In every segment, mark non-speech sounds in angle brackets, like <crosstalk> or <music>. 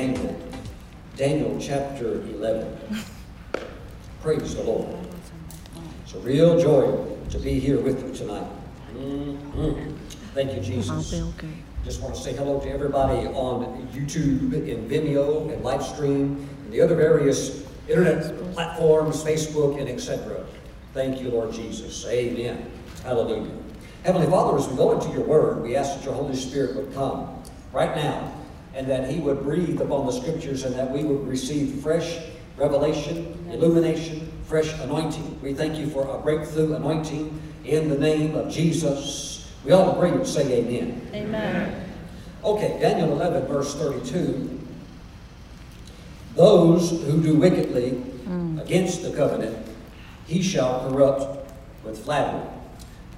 Daniel. Daniel chapter 11. Praise the Lord. It's a real joy to be here with you tonight. Mhm. Thank you, Jesus. Just want to say hello to everybody on YouTube and Vimeo and Livestream and the other various internet platforms, Facebook and etc. Thank you, Lord Jesus. Amen. Hallelujah. Heavenly Father, as we go into your word, we ask that your Holy Spirit would come right now and that he would breathe upon the scriptures and that we would receive fresh revelation, illumination, fresh anointing. We thank you for a breakthrough anointing in the name of Jesus. We all agree and say amen. Amen. Okay, Daniel 11, verse 32. Those who do wickedly hmm. against the covenant, he shall corrupt with flattery.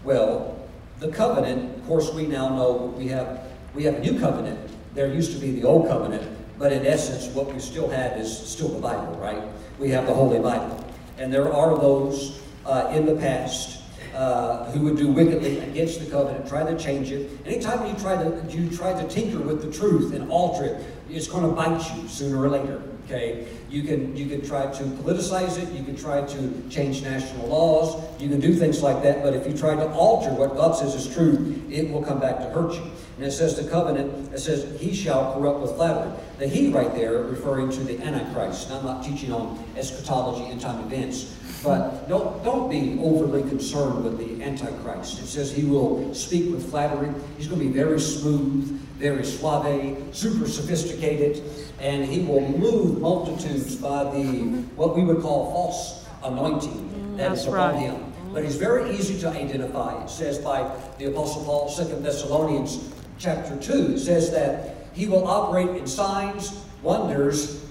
Well, the covenant, of course, we now know we have we have a new covenant. There used to be the old covenant, but in essence, what we still have is still the Bible, right? We have the Holy Bible, and there are those uh, in the past uh, who would do wickedly against the covenant, try to change it. Anytime you try to you try to tinker with the truth and alter it, it's going to bite you sooner or later. Okay, you can you can try to politicize it, you can try to change national laws, you can do things like that. But if you try to alter what God says is true, it will come back to hurt you. And it says the covenant, it says, He shall corrupt with flattery. The He right there referring to the Antichrist. I'm not teaching on eschatology and time events, but don't, don't be overly concerned with the Antichrist. It says he will speak with flattery. He's going to be very smooth, very suave, super sophisticated, and he will move multitudes by the, what we would call false anointing that is that's upon right. him. But he's very easy to identify. It says by the Apostle Paul, 2 Thessalonians chapter 2, it says that he will operate in signs, wonders,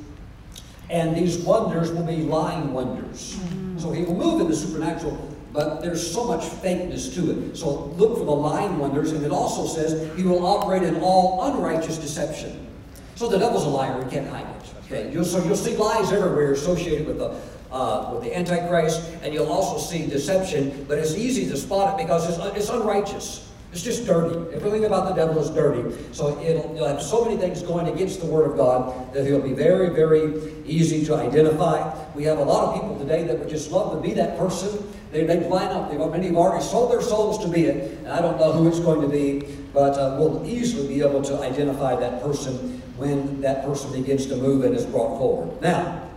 and these wonders will be lying wonders. So he will move in the supernatural, but there's so much fakeness to it. So look for the lying wonders, and it also says he will operate in all unrighteous deception. So the devil's a liar, he can't hide it. Okay, you'll, so you'll see lies everywhere associated with the uh, with the Antichrist, and you'll also see deception, but it's easy to spot it because it's, it's unrighteous. It's just dirty. Everything about the devil is dirty. So it'll, you'll have so many things going against the Word of God that he'll be very, very easy to identify. We have a lot of people today that would just love to be that person. They, they line up. They've, many have already sold their souls to be it. And I don't know who it's going to be, but uh, we'll easily be able to identify that person when that person begins to move and is brought forward. Now,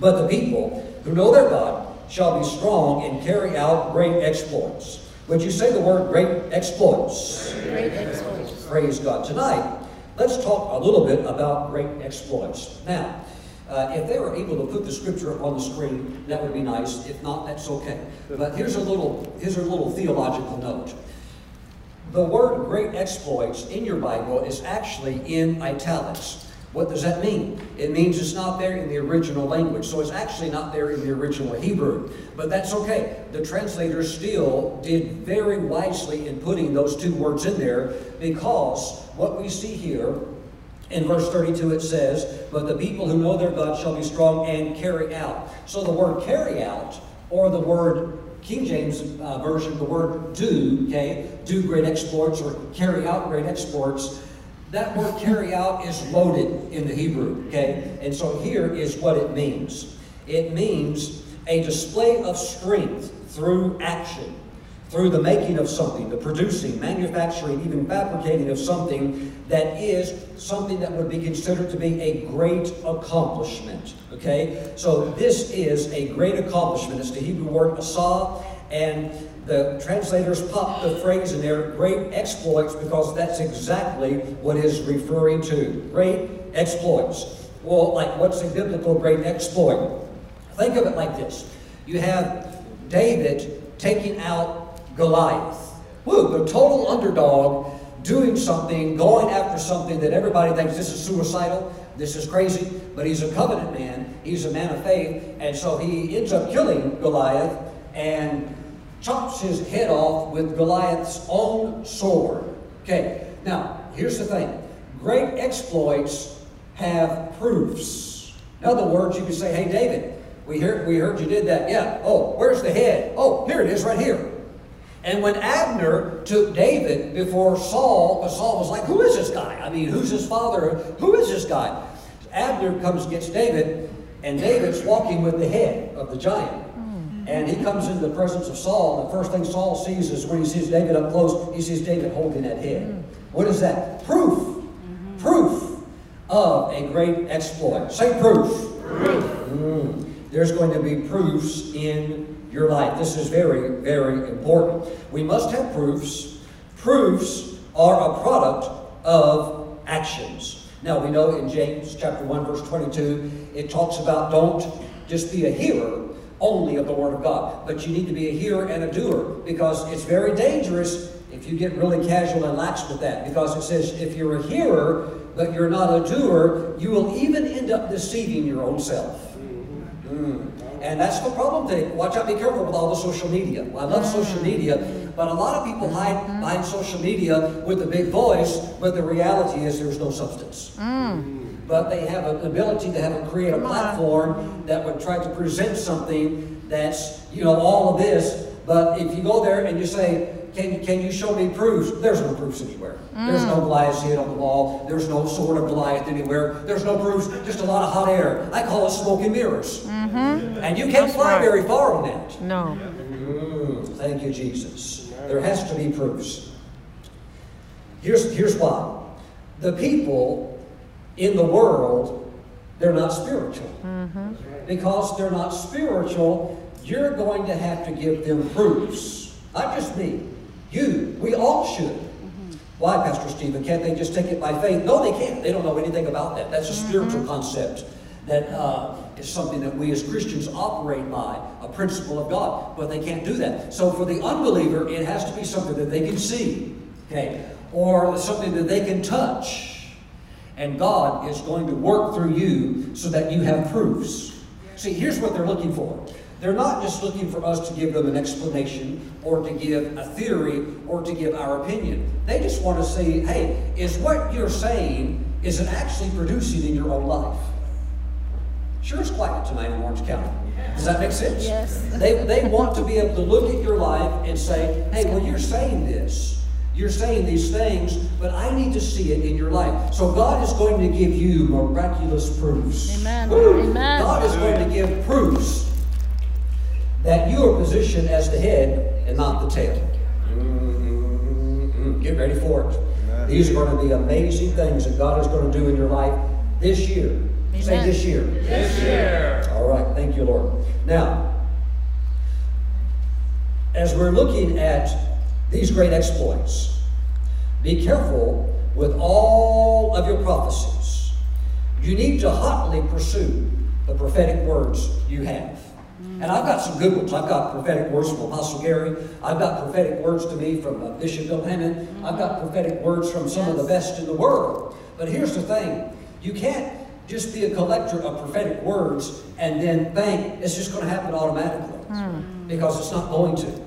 but the people who know their God shall be strong and carry out great exploits. Would you say the word great exploits? Great exploits. Praise God. Tonight, let's talk a little bit about great exploits. Now, uh, if they were able to put the scripture up on the screen, that would be nice. If not, that's okay. But here's a little, here's a little theological note. The word great exploits in your Bible is actually in italics. What does that mean? It means it's not there in the original language. So it's actually not there in the original Hebrew. But that's okay. The translators still did very wisely in putting those two words in there because what we see here in verse 32 it says, But the people who know their God shall be strong and carry out. So the word carry out, or the word King James uh, Version, the word do, okay, do great exploits or carry out great exploits, that word carry out is loaded in the Hebrew, okay? And so here is what it means it means a display of strength through action, through the making of something, the producing, manufacturing, even fabricating of something that is something that would be considered to be a great accomplishment. Okay? So this is a great accomplishment. It's the Hebrew word asah, and the translators pop the phrase in there, great exploits, because that's exactly what is referring to. Great exploits. Well, like what's a biblical great exploit? Think of it like this. You have David taking out Goliath. Woo, the total underdog doing something, going after something that everybody thinks this is suicidal, this is crazy, but he's a covenant man, he's a man of faith, and so he ends up killing Goliath and chops his head off with Goliath's own sword. Okay, now here's the thing great exploits have proofs. In other words, you can say, hey, David, we heard, we heard you did that. Yeah. Oh, where's the head? Oh, here it is right here. And when Abner took David before Saul, Saul was like, Who is this guy? I mean, who's his father? Who is this guy? Abner comes gets David, and David's walking with the head of the giant. And he comes into the presence of Saul. and The first thing Saul sees is when he sees David up close, he sees David holding that head. What is that? Proof. Proof of a great exploit. Say proof. Proof. Mm. There's going to be proofs in your life. This is very, very important. We must have proofs. Proofs are a product of actions. Now we know in James chapter 1 verse 22 it talks about don't just be a hearer only of the word of God, but you need to be a hearer and a doer because it's very dangerous if you get really casual and lax with that because it says if you're a hearer but you're not a doer, you will even end up deceiving your own self. Mm. And that's the problem today. Watch out, be careful with all the social media. Well, I love social media, but a lot of people hide behind social media with a big voice, but the reality is there's no substance. Mm. But they have an ability to have a create a platform that would try to present something that's, you know, all of this. But if you go there and you say, can, can you show me proofs? There's no proofs anywhere. Mm. There's no Goliath head on the wall. There's no sword of Goliath anywhere. There's no proofs, just a lot of hot air. I call it smoke and mirrors. Mm-hmm. And you can't That's fly right. very far on that. No. Mm, thank you, Jesus. There has to be proofs. Here's, here's why. The people in the world, they're not spiritual. Mm-hmm. Because they're not spiritual, you're going to have to give them proofs. Not just me. You, we all should. Mm-hmm. Why, Pastor Stephen? Can't they just take it by faith? No, they can't. They don't know anything about that. That's a mm-hmm. spiritual concept that uh, is something that we as Christians operate by, a principle of God. But they can't do that. So for the unbeliever, it has to be something that they can see, okay, or something that they can touch. And God is going to work through you so that you have proofs. See, here's what they're looking for. They're not just looking for us to give them an explanation or to give a theory or to give our opinion. They just want to say, hey, is what you're saying, is it actually producing in your own life? Sure it's quiet tonight in Orange County. Does that make sense? Yes. They, they want to be able to look at your life and say, hey, well, you're saying this. You're saying these things, but I need to see it in your life. So God is going to give you miraculous proofs. Amen. Amen. God is going to give proofs that you are positioned as the head and not the tail. Mm-hmm. Get ready for it. Amen. These are going to be amazing things that God is going to do in your life this year. Amen. Say this year. This year. All right. Thank you, Lord. Now, as we're looking at these great exploits, be careful with all of your prophecies. You need to hotly pursue the prophetic words you have. And I've got some good ones. I've got prophetic words from Apostle Gary. I've got prophetic words to me from uh, Bishop Bill Hamon. I've got prophetic words from some of the best in the world. But here's the thing you can't just be a collector of prophetic words and then think it's just going to happen automatically mm. because it's not going to.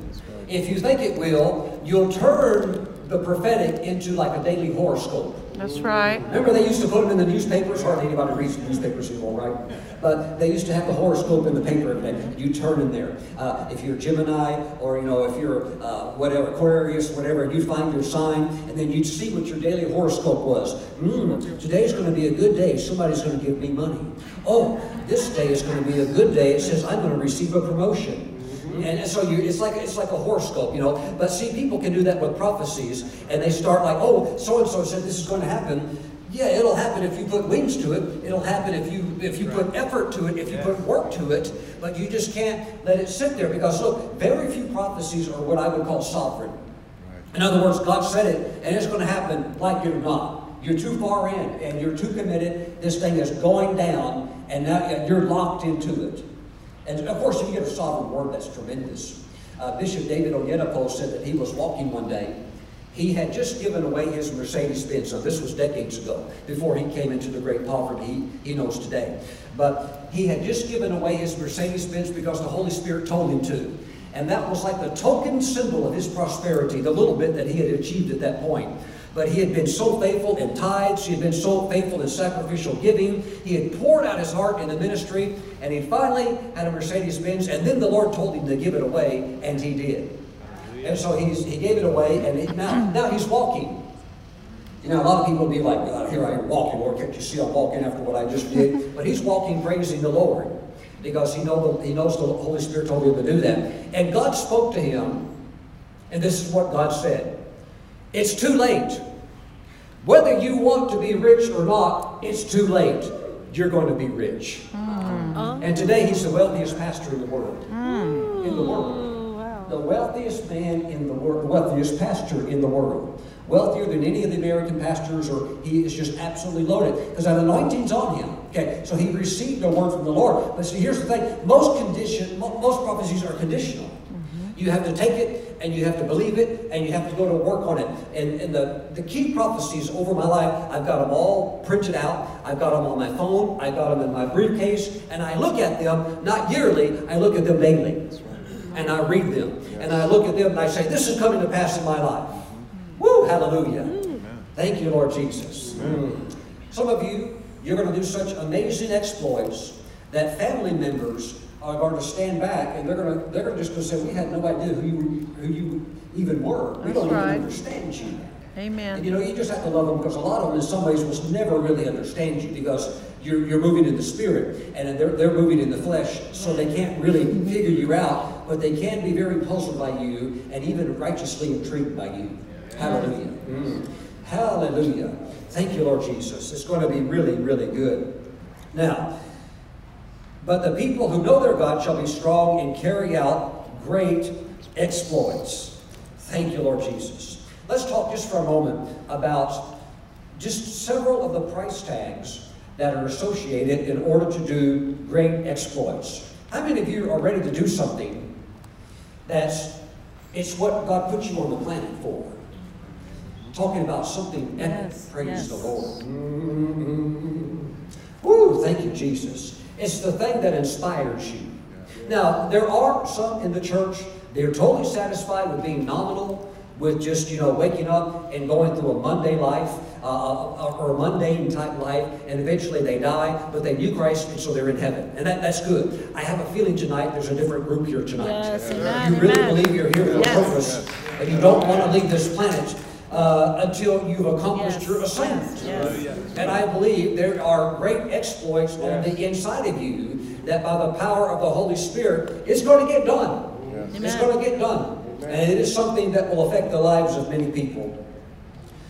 If you think it will, you'll turn the prophetic into like a daily horoscope. That's right. Remember they used to put them in the newspapers? Hardly anybody reads the newspapers anymore, right? But they used to have the horoscope in the paper every day. You turn in there. Uh, if you're Gemini or, you know, if you're uh, whatever, Aquarius, whatever, you'd find your sign and then you'd see what your daily horoscope was. Mm, today's going to be a good day. Somebody's going to give me money. Oh, this day is going to be a good day. It says I'm going to receive a promotion. Mm-hmm. And so you, it's like it's like a horoscope, you know. But see, people can do that with prophecies, and they start like, oh, so and so said this is going to happen. Yeah, it'll happen if you put wings to it. It'll happen if you if you put effort to it, if you put work to it. But you just can't let it sit there because look, very few prophecies are what I would call sovereign. In other words, God said it, and it's going to happen like it or not. You're too far in, and you're too committed. This thing is going down, and now you're locked into it. And of course, if you get a sovereign word, that's tremendous. Uh, Bishop David Oyedepo said that he was walking one day. He had just given away his Mercedes Benz. So this was decades ago, before he came into the great poverty he, he knows today. But he had just given away his Mercedes Benz because the Holy Spirit told him to. And that was like the token symbol of his prosperity, the little bit that he had achieved at that point. But he had been so faithful in tithes, he had been so faithful in sacrificial giving, he had poured out his heart in the ministry, and he finally had a Mercedes Benz, and then the Lord told him to give it away, and he did. And so he's, he gave it away, and he, now, now he's walking. You know, a lot of people will be like, God, here I am walking, Lord, can't you see I'm walking after what I just did? <laughs> But he's walking praising the Lord because he, know the, he knows the Holy Spirit told him to do that. And God spoke to him, and this is what God said. It's too late. Whether you want to be rich or not, it's too late. You're going to be rich. Mm. And today he's the wealthiest pastor in the world. Mm. In the world. Wow. The wealthiest man in the world, the wealthiest pastor in the world. Wealthier than any of the American pastors, or he is just absolutely loaded. Because that anointing's on him. Okay, so he received a word from the Lord. But see, here's the thing: most condition, most prophecies are conditional. You have to take it and you have to believe it and you have to go to work on it. And, and the, the key prophecies over my life, I've got them all printed out. I've got them on my phone. I've got them in my briefcase. And I look at them, not yearly, I look at them daily. And I read them. And I look at them and I say, this is coming to pass in my life. Woo, hallelujah. Thank you, Lord Jesus. Some of you, you're going to do such amazing exploits that family members are going to stand back and they're going to they're going to just going to say, "We had no idea who you who you even were. We don't right. even understand you." Amen. And, you know, you just have to love them because a lot of them, in some ways, will never really understand you because you're, you're moving in the spirit and they're, they're moving in the flesh, so they can't really figure you out, but they can be very puzzled by you and even righteously intrigued by you. Hallelujah. Mm. Hallelujah. Thank you, Lord Jesus. It's going to be really, really good. Now, but the people who know their God shall be strong and carry out great exploits. Thank you, Lord Jesus. Let's talk just for a moment about just several of the price tags that are associated in order to do great exploits. How many of you are ready to do something that's it's what God put you on the planet for? Talking about something epic. Yes, Praise yes. the Lord. Mm-hmm. Woo, thank you, Jesus. It's the thing that inspires you. Now, there are some in the church, they're totally satisfied with being nominal, with just, you know, waking up and going through a Monday life, uh, uh, uh, or a mundane type life, and eventually they die, but they knew Christ, and so they're in heaven. And that, that's good. I have a feeling tonight there's a different group here tonight. Yes, you really believe you're here for yes. a purpose, and you don't want to leave this planet uh, until you've accomplished yes. your assignment. Yes. Yes. And I believe there are great exploits on the inside of you that by the power of the Holy Spirit, it's going to get done. It's going to get done. Amen. And it is something that will affect the lives of many people.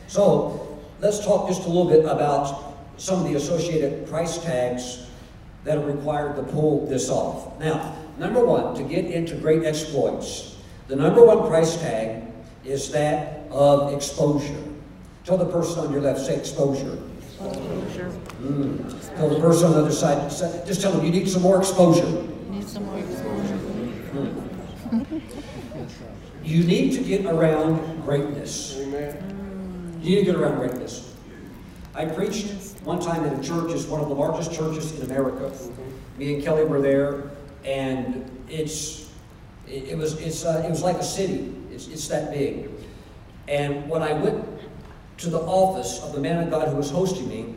So let's talk just a little bit about some of the associated price tags that are required to pull this off. Now, number one, to get into great exploits, the number one price tag is that of exposure. Tell the person on your left, say exposure. Exposure. Mm. Tell the person on the other side, just tell them you need some more exposure. You Need some more exposure. Mm. you need to get around greatness. Amen. You need to get around greatness. I preached one time in a church, it's one of the largest churches in America. Me and Kelly were there, and it's it, it was it's uh, it was like a city. It's, it's that big. And when I went to the office of the man of God who was hosting me,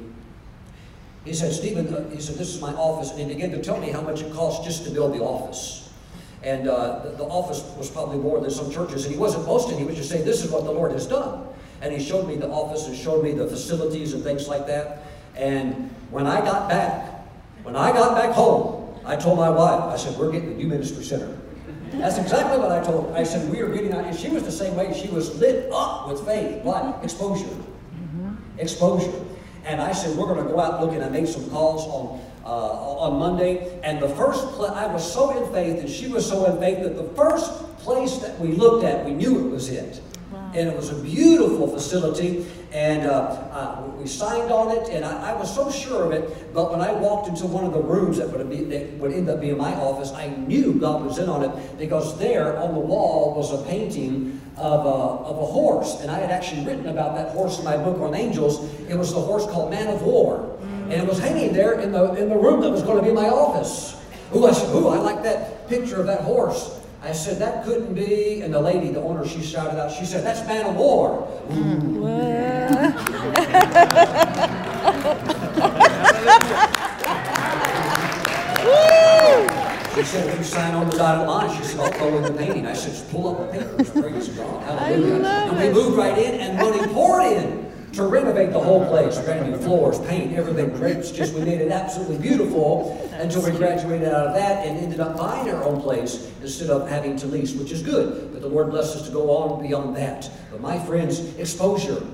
he said, Stephen, uh, he said, this is my office. And he began to tell me how much it costs just to build the office. And uh, the, the, office was probably more than some churches. And he wasn't boasting, he was just saying, this is what the Lord has done. And he showed me the office and showed me the facilities and things like that. And when I got back, when I got back home, I told my wife, I said, we're getting a new ministry center. That's exactly what I told her. I said, we are getting out. And she was the same way. She was lit up with faith. What? Exposure. Mm-hmm. Exposure. And I said, we're going to go out looking. I made some calls on uh, on Monday. And the first, pl- I was so in faith, and she was so in faith that the first place that we looked at, we knew it was it. Wow. And it was a beautiful facility. And uh, uh, we signed on it, and I, I, was so sure of it. But when I walked into one of the rooms that would, be, that would end up being my office, I knew God was in on it because there on the wall was a painting of a, of a horse. And I had actually written about that horse in my book on angels. It was the horse called Man o' War. And it was hanging there in the, in the room that was going to be my office. Ooh, I said, ooh, I like that picture of that horse. I said, that couldn't be. And the lady, the owner, she shouted out, she said, that's Man o' War. she said, if you sign on the dotted line, she said, I'll go in the painting. I said, just pull up the papers. Praise God. Hallelujah. And we moved right in, and money poured in. To renovate the whole place, brand new floors, paint, everything, drapes, just we made it absolutely beautiful until we graduated out of that and ended up buying our own place instead of having to lease, which is good. But the Lord blessed us to go on beyond that. But my friends, exposure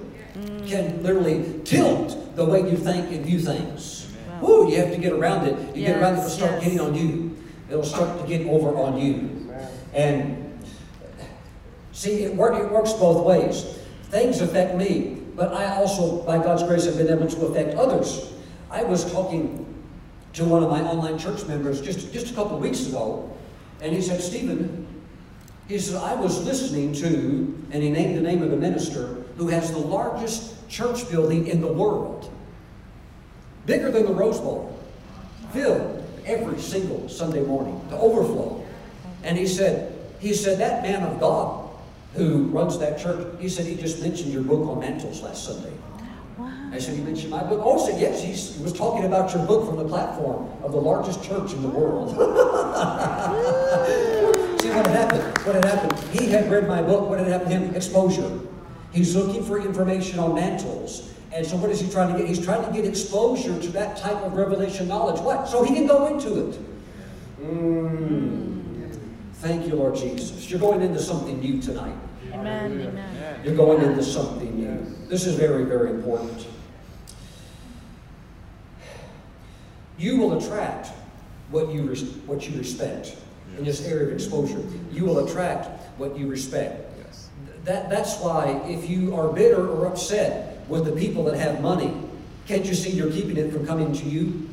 can literally tilt the way you think and view things. Wow. Woo, you have to get around it. You get around it, it'll start yes. getting on you. It'll start to get over on you. And see, it, work, it works both ways. Things affect me, but I also, by God's grace, have been able to affect others. I was talking to one of my online church members just, just a couple weeks ago, and he said, Stephen, he said, I was listening to, and he named the name of the minister who has the largest church building in the world, bigger than the Rose Bowl, filled every single Sunday morning to overflow. And he said, he said, that man of God who runs that church, he said, he just mentioned your book on mantles last Sunday. I said, he mentioned my book. Oh, he said, yes, he's, he was talking about your book from the platform of the largest church in the world. <laughs> See what had happened? What had happened? He had read my book. What had happened to him? Exposure. He's looking for information on mantles. And so what is he trying to get? He's trying to get exposure to that type of revelation knowledge. What? So he can go into it. Mm. Thank you, Lord Jesus. You're going into something new tonight. Amen. Amen. You're going into something new. This is very, very important. You will attract what you, res- what you respect in this area of exposure. You will attract what you respect. Yes. That, that's why if you are bitter or upset with the people that have money, can't you see you're keeping it from coming to you?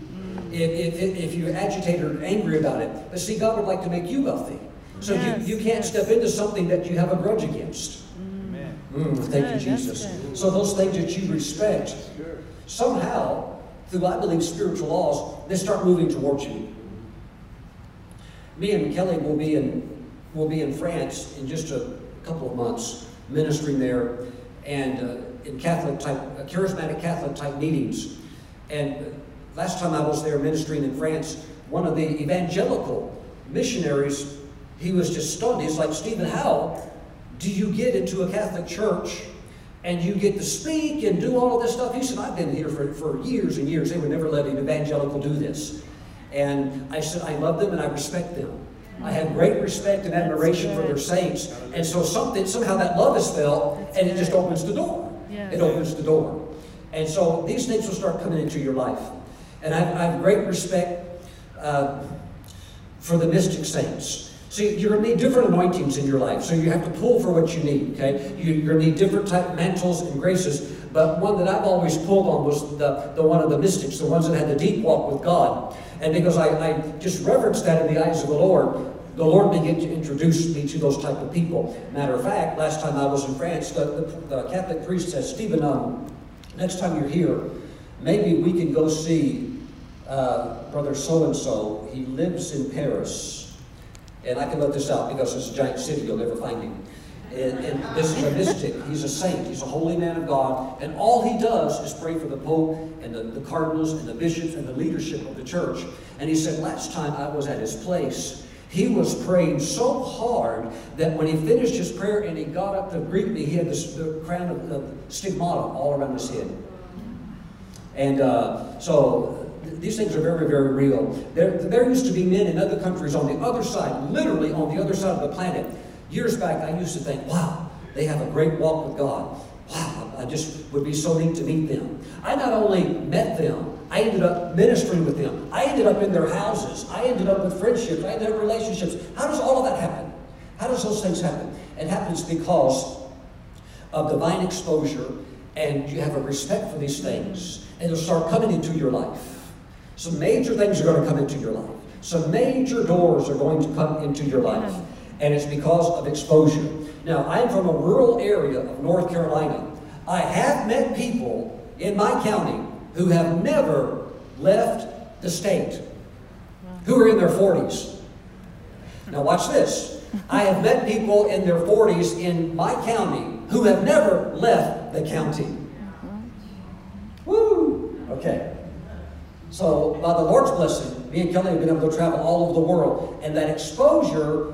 If, if, if- if you're agitated or angry about it, but see, God would like to make you wealthy. So Yes, you, you can't yes. step into something that you have a grudge against. Amen. Mm, thank Good, you, Jesus. So those things that you respect, somehow, through I believe spiritual laws, they start moving towards you. Me and Kelly will be in will be in France in just a couple of months, ministering there, and uh, in Catholic type, uh, charismatic Catholic type meetings. And uh, last time I was there ministering in France, one of the evangelical missionaries, he was just stunned. He's like, Stephen, how do you get into a Catholic church and you get to speak and do all of this stuff? He said, I've been here for, for years and years. They would never let an evangelical do this. And I said, I love them and I respect them. I have great respect and admiration for their saints. And so something, somehow that love is felt and it just opens the door. Yes. It opens the door. And so these things will start coming into your life. And I, I have great respect uh, for the mystic saints. See, you're going to need different anointings in your life, so you have to pull for what you need, okay? You, you're going to need different type mantles and graces, but one that I've always pulled on was the, the one of the mystics, the ones that had the deep walk with God. And because I, I just reverenced that in the eyes of the Lord, the Lord began to introduce me to those type of people. Matter of fact, last time I was in France, the, the, the Catholic priest said, Stephen, um, next time you're here, maybe we can go see uh, brother so-and-so. He lives in Paris. And I can let this out because it's a giant city, you'll never find him. And, and this is a mystic. He's a saint. He's a holy man of God. And all he does is pray for the Pope and the, the cardinals and the bishops and the leadership of the church. And he said, last time I was at his place, he was praying so hard that when he finished his prayer and he got up to greet me, he had this, the crown of, of stigmata all around his head. And uh, so these things are very, very real. There, there used to be men in other countries on the other side, literally on the other side of the planet. Years back, I used to think, wow, they have a great walk with God. Wow, I just would be so neat to meet them. I not only met them, I ended up ministering with them. I ended up in their houses. I ended up with friendships. I ended up relationships. How does all of that happen? How does those things happen? It happens because of divine exposure and you have a respect for these things and they'll start coming into your life. Some major things are going to come into your life. Some major doors are going to come into your life. Uh-huh. And it's because of exposure. Now, I'm from a rural area of North Carolina. I have met people in my county who have never left the state, who are in their 40s. Now, watch this. I have met people in their 40s in my county who have never left the county. Woo! Okay. So, by the Lord's blessing, me and Kelly have been able to travel all over the world, and that exposure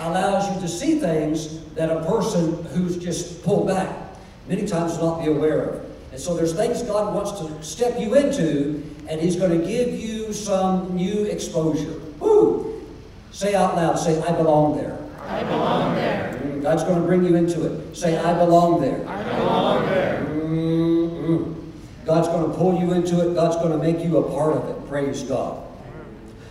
allows you to see things that a person who's just pulled back many times will not be aware of. And so there's things God wants to step you into, and He's going to give you some new exposure. Woo! Say out loud, say, I belong there. I belong there. God's going to bring you into it. Say, I belong there. I belong there. God's going to pull you into it. God's going to make you a part of it. Praise God.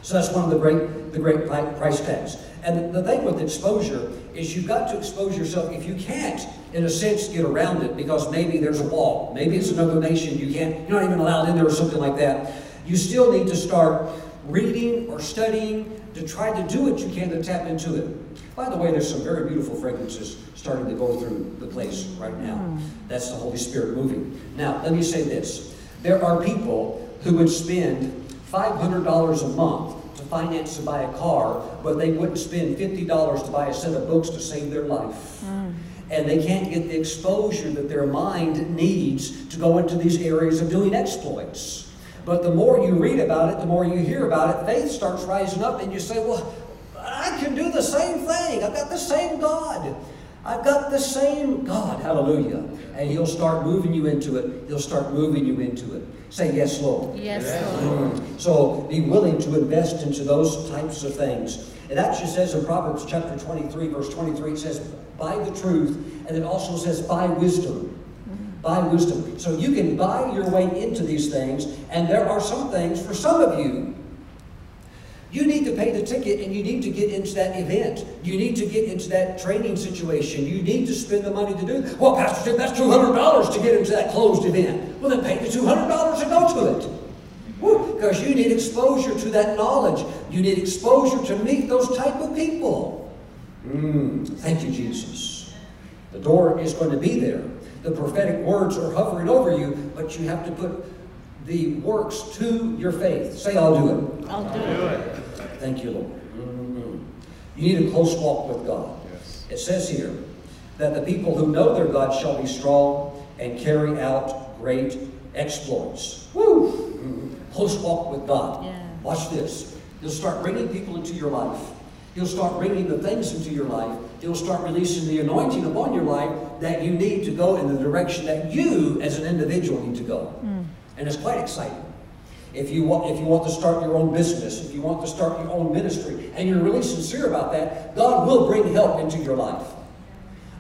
So that's one of the great, the great price tags. And the thing with exposure is you've got to expose yourself. If you can't, in a sense, get around it because maybe there's a wall, maybe it's another nation you can't, you're not even allowed in there or something like that. You still need to start reading or studying to try to do what you can to tap into it. By the way, there's some very beautiful fragrances starting to go through the place right now. Hmm. That's the Holy Spirit moving. Now, let me say this. There are people who would spend $500 a month to finance to buy a car, but they wouldn't spend $50 to buy a set of books to save their life. Hmm. And they can't get the exposure that their mind needs to go into these areas of doing exploits. But the more you read about it, the more you hear about it, faith starts rising up, and you say, Well, I can do the same thing. I've got the same God. I've got the same God. Hallelujah. And He'll start moving you into it. He'll start moving you into it. Say, Yes, Lord. Yes, Lord. Mm. So be willing to invest into those types of things. It actually says in Proverbs chapter 23, verse 23, it says, buy the truth, and it also says, buy wisdom. Mm-hmm. Buy wisdom. So you can buy your way into these things, and there are some things, for some of you, you need to pay the ticket and you need to get into that event. You need to get into that training situation. You need to spend the money to do. Well, Pastor Jim, that's $200 to get into that closed event. Well, then pay the $200 to go to it. Because you need exposure to that knowledge. You need exposure to meet those type of people. Mm, thank you, Jesus. The door is going to be there. The prophetic words are hovering over you, but you have to put the works to your faith. Say, I'll do it. I'll do it. Thank you, Lord. Mhm. You need a close walk with God. Yes. It says here that the people who know their God shall be strong and carry out great exploits. Woo! Mhm. Close walk with God. Yeah. Watch this. You'll start bringing people into your life. You'll start bringing the things into your life. You'll start releasing the anointing upon your life that you need to go in the direction that you, as an individual, need to go. And it's quite exciting. If you want, if you want to start your own business, if you want to start your own ministry, and you're really sincere about that, God will bring help into your life.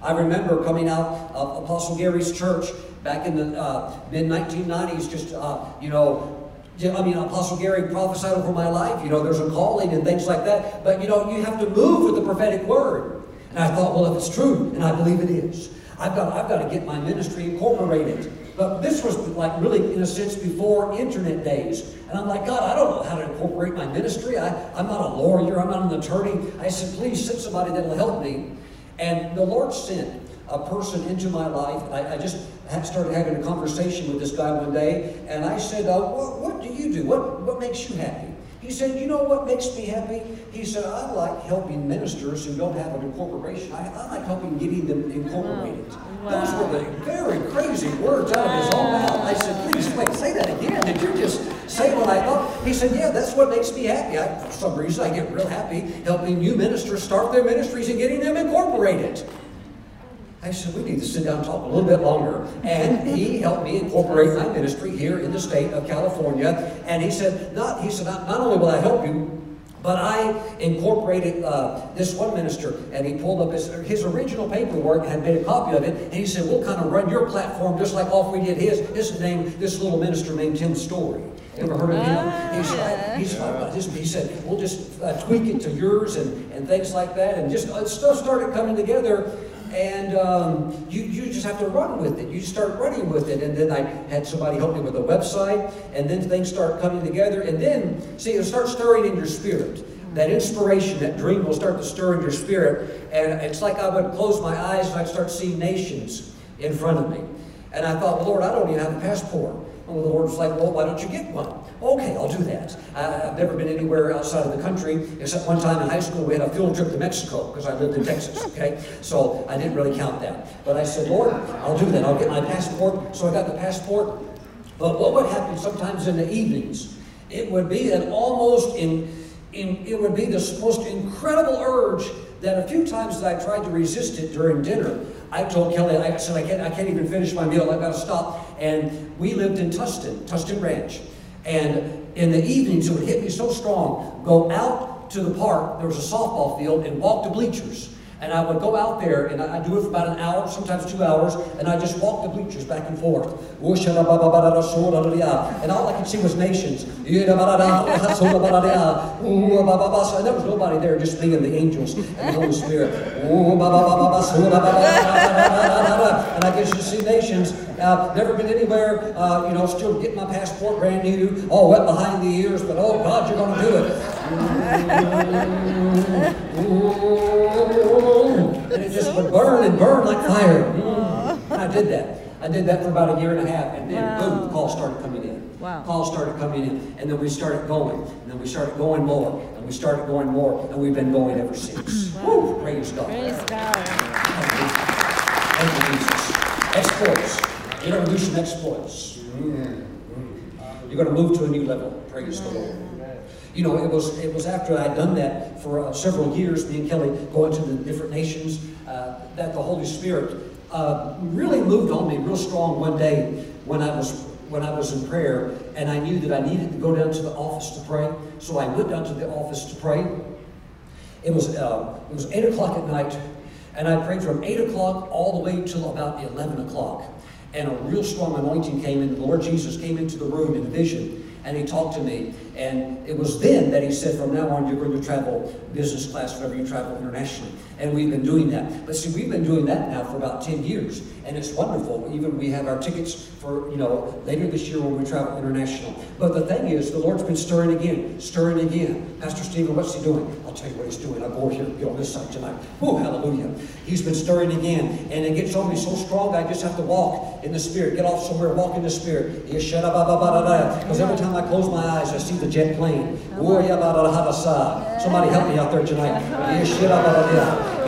I remember coming out of Apostle Gary's church back in the uh, mid 1990s. Just uh, you know, I mean, Apostle Gary prophesied over my life. You know, there's a calling and things like that. But you know, you have to move with the prophetic word. And I thought, well, if it's true, and I believe it is, I've got I've got to get my ministry incorporated. But this was like really, in a sense, before internet days. And I'm like, God, I don't know how to incorporate my ministry. I, I'm not a lawyer. I'm not an attorney. I said, please send somebody that will help me. And the Lord sent a person into my life. I, I just started having a conversation with this guy one day, and I said, uh, what, what do you do? What, what makes you happy? He said, You know what makes me happy? He said, I like helping ministers who don't have an incorporation. I, I like helping getting them incorporated. Oh, Those Wow. were the very crazy words out of his own mouth. I said, Please, wait, say that again. Did you just say what I thought? He said, Yeah, that's what makes me happy. I, for some reason, I get real happy helping new ministers start their ministries and getting them incorporated. I said, we need to sit down and talk a little bit longer. And he helped me incorporate my ministry here in the state of California. And he said, not, he said, not, not only will I help you, but I incorporated uh, this one minister, and he pulled up his, his original paperwork and had made a copy of it. And he said, "We'll kind of run your platform just like off we did his." His name, this little minister named Tim Story. Ever heard of him? He's like, he's like, just, he said, "We'll just uh, tweak it to yours and, and things like that," and just uh, stuff started coming together. And um, you, you just have to run with it. You start running with it. And then I had somebody help me with a website. And then things start coming together. And then, see, it'll start stirring in your spirit. That inspiration, that dream will start to stir in your spirit. And it's like I would close my eyes and I'd start seeing nations in front of me. And I thought, well, Lord, I don't even have a passport. And the Lord was like, well, why don't you get one? Okay, I'll do that. I, I've never been anywhere outside of the country, except one time in high school we had a field trip to Mexico because I lived in Texas, <laughs> okay? So I didn't really count that. But I said, Lord, I'll do that. I'll get my passport. So I got the passport. But what would happen sometimes in the evenings? It would be an almost in, in it would be this most incredible urge that a few times that I tried to resist it during dinner, I told Kelly, I said, I can't, I can't even finish my meal. I've got to stop. And we lived in Tustin, Tustin Ranch. And in the evenings, it would hit me so strong. Go out to the park, there was a softball field, and walk to bleachers. And I would go out there, and I, do it for about an hour, sometimes two hours, and I just walk the bleachers back and forth. And all I could see was nations. And there was nobody there, just me and the angels and the Holy Spirit. And I get to see nations. I've never been anywhere, uh, you know, still getting my passport brand new, all wet behind the ears, but oh God, you're going to do it and it just would burn and burn like fire. Mm. I did that. I did that for about a year and a half, and then wow. boom, the calls started coming in. Wow. Calls started coming in, and then we started going, and then we started going more, and we started going more, and we've been going ever since. Wow. Woo, praise God. Praise God. Thank you, Jesus. Exploits. You're going to do some exploits. Mm. You're going to move to a new level. Praise the Lord. You know, it was it was after I'd done that for uh, several years, me and Kelly going to the different nations, that the Holy Spirit uh, really moved on me real strong one day when I was when I was in prayer, and I knew that I needed to go down to the office to pray. So I went down to the office to pray. It was uh, it was eight o'clock at night, and I prayed from eight o'clock all the way till about eleven o'clock. And a real strong anointing came in. The Lord Jesus came into the room in a vision, and he talked to me. And it was then that he said, from now on, you're going to travel business class whenever you travel internationally. And we've been doing that. But see, we've been doing that now for about 10 years. And it's wonderful. Even we have our tickets for, you know, later this year when we travel international. But the thing is, the Lord's been stirring again, stirring again. Pastor Stephen, what's he doing? I'll tell you what he's doing. I'll go here, and get on this side tonight. Oh, hallelujah. He's been stirring again. And it gets on me so strong, I just have to walk in the Spirit. Get off somewhere, walk in the Spirit. Because every time I close my eyes, I see the jet plane. Somebody help me out there tonight.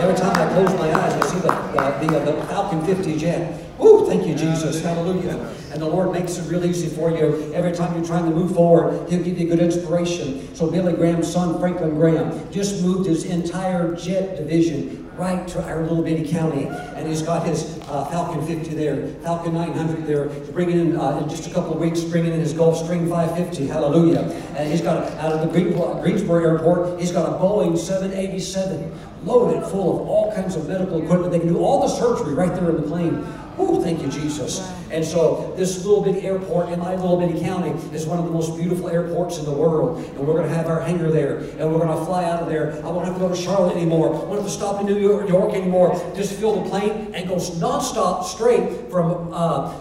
Every time I close my eyes, I see the, the, the, the Falcon 50 jet. Woo, thank you, Jesus. Hallelujah. And the Lord makes it real easy for you. Every time you're trying to move forward, He'll give you good inspiration. So Billy Graham's son, Franklin Graham, just moved his entire jet division right to our little bitty county. And he's got his uh, Falcon 50 there, Falcon 900 there, bringing in, uh, in just a couple of weeks, bringing in his Gulfstream 550. Hallelujah. And he's got, out of the Greensboro Airport, he's got a Boeing 787 loaded full of all kinds of medical equipment. They can do all the surgery right there in the plane. Oh, thank you, Jesus. And so this little bitty airport in my little bitty county is one of the most beautiful airports in the world. And we're going to have our hangar there. And we're going to fly out of there. I won't have to go to Charlotte anymore. I won't have to stop in New York anymore. Just fill the plane and go nonstop straight from uh,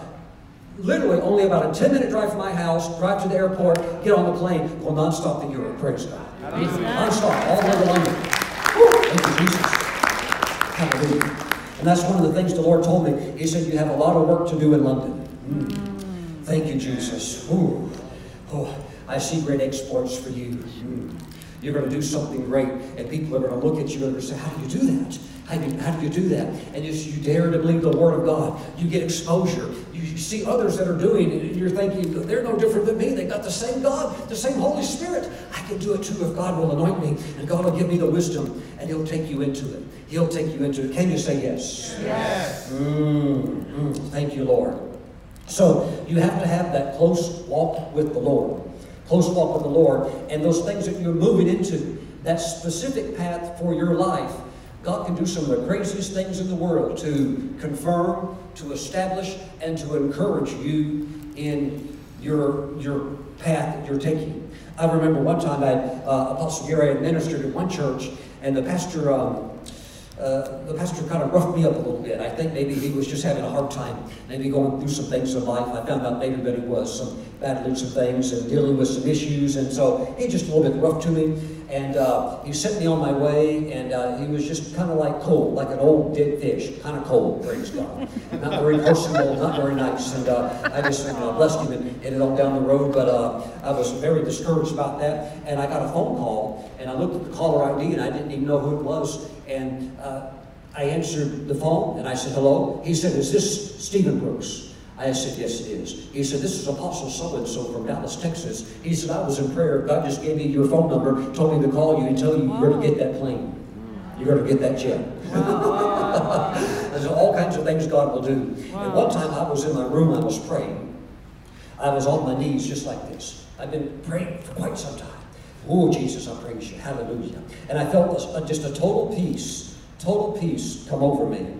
literally only about a 10 minute drive from my house, drive to the airport, get on the plane, go nonstop to Europe. Praise God. Nonstop, all the way to London. Thank you, Jesus. Hallelujah. And that's one of the things the Lord told me. He said, You have a lot of work to do in London. Mm. Thank you, Jesus. Ooh. Oh, I see great exploits for you. Mm. You're going to do something great, and people are going to look at you and say, How do you do that? How do you, how do, you do that? And as you dare to believe the Word of God, you get exposure. You see others that are doing it, and you're thinking, they're no different than me. They got the same God, the same Holy Spirit. I can do it too if God will anoint me, and God will give me the wisdom, and He'll take you into it. He'll take you into it. Can you say yes? Yes. Mm, mm, thank you, Lord. So you have to have that close walk with the Lord. Close walk with the Lord. And those things that you're moving into, that specific path for your life, God can do some of the craziest things in the world to confirm, to establish, and to encourage you in your, your path that you're taking. I remember one time I, uh, Apostle Gary had ministered at one church, and the pastor um, uh, the pastor kind of roughed me up a little bit. I think maybe he was just having a hard time, maybe going through some things in life. I found out later that he was some battling some things and dealing with some issues, and so he just a little bit rough to me. And uh, he sent me on my way, and uh, he was just kind of like cold, like an old dead fish, kind of cold, praise God. Not very personal, not very nice. And uh, I just blessed him and headed on down the road, but uh, I was very discouraged about that. And I got a phone call, and I looked at the caller ID, and I didn't even know who it was. And uh, I answered the phone, and I said, hello. He said, is this Stephen Brooks? I said, yes, it is. He said, this is Apostle so-and-so from Dallas, Texas. He said, I was in prayer. God just gave me your phone number, told me to call you and tell you you're going to get that plane. You're going to get that jet. <laughs> There's all kinds of things God will do. And one time I was in my room, I was praying. I was on my knees just like this. I've been praying for quite some time. Oh, Jesus, I praise you. Hallelujah. And I felt a, uh, just a total peace, total peace come over me.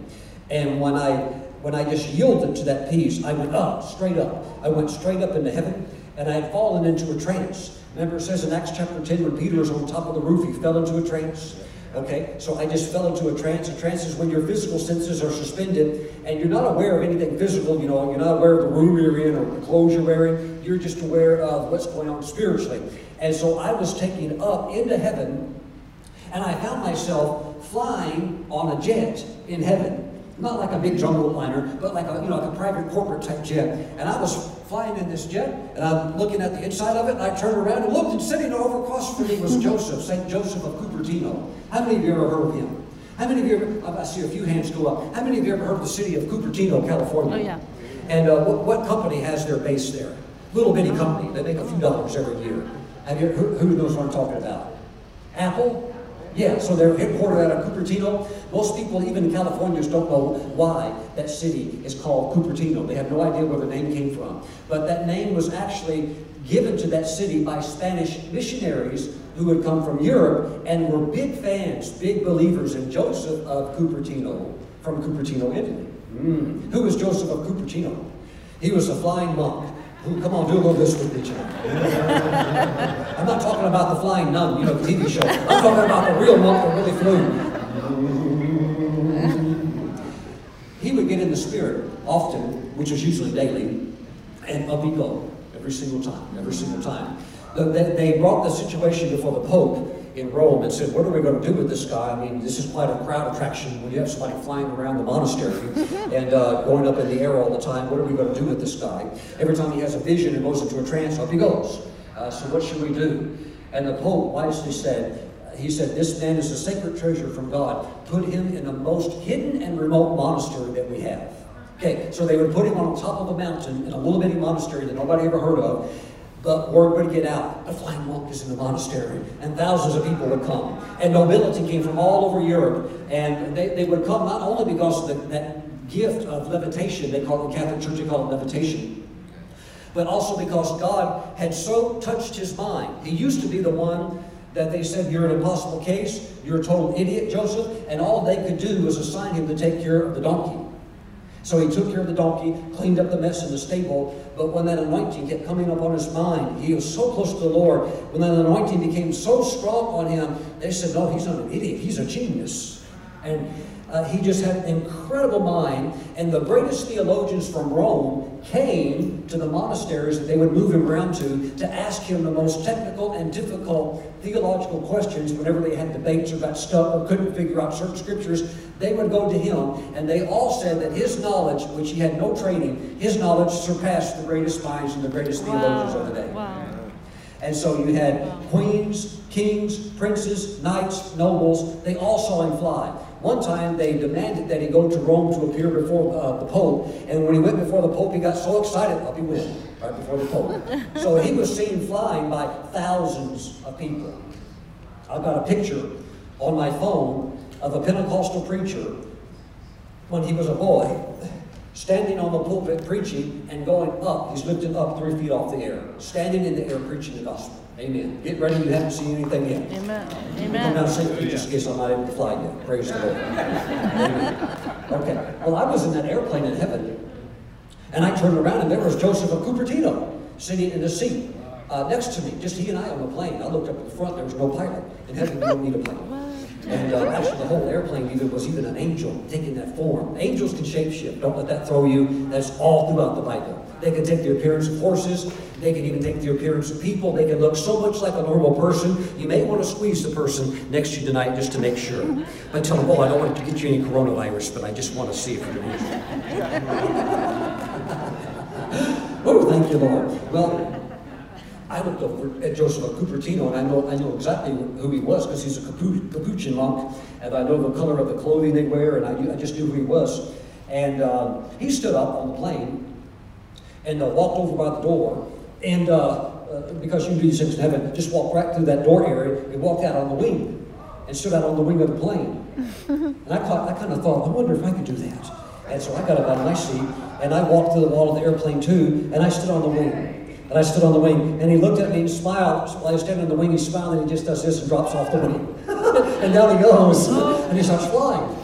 And when I when I just yielded to that peace, I went up, straight up. I went straight up into heaven, and I had fallen into a trance. Remember, it says in Acts chapter 10, when Peter was on top of the roof, he fell into a trance. Okay, so I just fell into a trance. A trance is when your physical senses are suspended and you're not aware of anything physical. You know, you're not aware of the room you're in or the clothes you're wearing. You're just aware of what's going on spiritually. And so I was taken up into heaven, and I found myself flying on a jet in heaven. Not like a big jumbo liner, but like a you know like a private corporate type jet. And I was flying in this jet, and I'm looking at the inside of it, and I turned around and looked, and sitting over across from me was <laughs> Joseph, St. Joseph of Cupertino. How many of you ever heard of him? How many of you ever, I see a few hands go up. How many of you ever heard of the city of Cupertino, California? Oh, yeah. And uh, what, what company has their base there? Little bitty company. They make a few dollars every year. Have you, who, who knows what I'm talking about? Apple? Yeah, so they're headquartered out of Cupertino. Most people, even in Californians, don't know why that city is called Cupertino. They have no idea where the name came from. But that name was actually given to that city by Spanish missionaries who had come from Europe and were big fans, big believers in Joseph of Cupertino, from Cupertino, Italy. Mm. Who was Joseph of Cupertino? He was a flying monk. Ooh, come on, do a little this with me, John. I'm not talking about the flying nun, you know, the TV show. I'm talking about the real monk that really flew. He would get in the spirit often, which was usually daily, and up he'd go every single time, every single time. They brought the situation before the Pope in Rome and said, what are we going to do with this guy? I mean, this is quite a crowd attraction when you have somebody flying around the monastery <laughs> and uh, going up in the air all the time. What are we going to do with this guy? Every time he has a vision and goes into a trance, up he goes. Uh, so what should we do? And the Pope wisely said, he said, this man is a sacred treasure from God. Put him in the most hidden and remote monastery that we have. Okay, so they would put him on top of a mountain in a little bitty monastery that nobody ever heard of. But word would get out. The flying monk is in the monastery, and thousands of people would come. And nobility came from all over Europe, and they, they would come not only because of the, that gift of levitation, they call it the Catholic Church, they call it levitation, but also because God had so touched his mind. He used to be the one that they said, You're an impossible case, you're a total idiot, Joseph, and all they could do was assign him to take care of the donkey. So he took care of the donkey, cleaned up the mess in the stable. But when that anointing kept coming up on his mind, he was so close to the Lord. When that anointing became so strong on him, they said, No, he's not an idiot, he's a genius. And uh, he just had an incredible mind, and the greatest theologians from Rome came to the monasteries that they would move him around to to ask him the most technical and difficult theological questions whenever they had debates or got stuck or couldn't figure out certain scriptures. They would go to him, and they all said that his knowledge, which he had no training, his knowledge surpassed the greatest minds and the greatest wow. theologians of the day. Wow. And so you had queens, kings, princes, knights, nobles, they all saw him fly. One time they demanded that he go to Rome to appear before uh, the Pope, and when he went before the Pope, he got so excited, up he went, right before the Pope. <laughs> so he was seen flying by thousands of people. I've got a picture on my phone of a Pentecostal preacher when he was a boy, standing on the pulpit preaching and going up. He's lifted up three feet off the air, standing in the air preaching the gospel. Amen. Get ready. You haven't seen anything yet. Amen. Amen. Come down safely just in case I'm not able to fly yet. Praise the Lord. Amen. Okay. Well, I was in that airplane in heaven, and I turned around, and there was Joseph of Cupertino sitting in the seat uh, next to me, just he and I on the plane. I looked up at the front. There was no pilot. In heaven, you don't need a plane. And uh, actually, the whole airplane even was even an angel taking that form. Angels can shapeshift. Don't let that throw you. That's all throughout the Bible. They can take the appearance of horses. They can even take the appearance of people. They can look so much like a normal person. You may want to squeeze the person next to you tonight just to make sure. But tell them, oh, I don't want to get you any coronavirus, but I just want to see if you're going <laughs> Oh, thank you, Lord. Well, I looked over at Joseph of Cupertino, and I know I know exactly who he was because he's a Capuchin monk, and I know the color of the clothing they wear, and I, I just knew who he was. And um, he stood up on the plane and uh, walked over by the door, and uh, uh, because you do these things in heaven, just walked right through that door area and walked out on the wing. and stood out on the wing of the plane. And I, caught, I kind of thought, I wonder if I could do that. And so I got up out of my seat and I walked to the wall of the airplane too, and I stood on the wing. And I stood on the wing, and he looked at me and smiled. While I was standing on the wing, he smiled and he just does this and drops off the wing. <laughs> and down he goes, and he starts flying.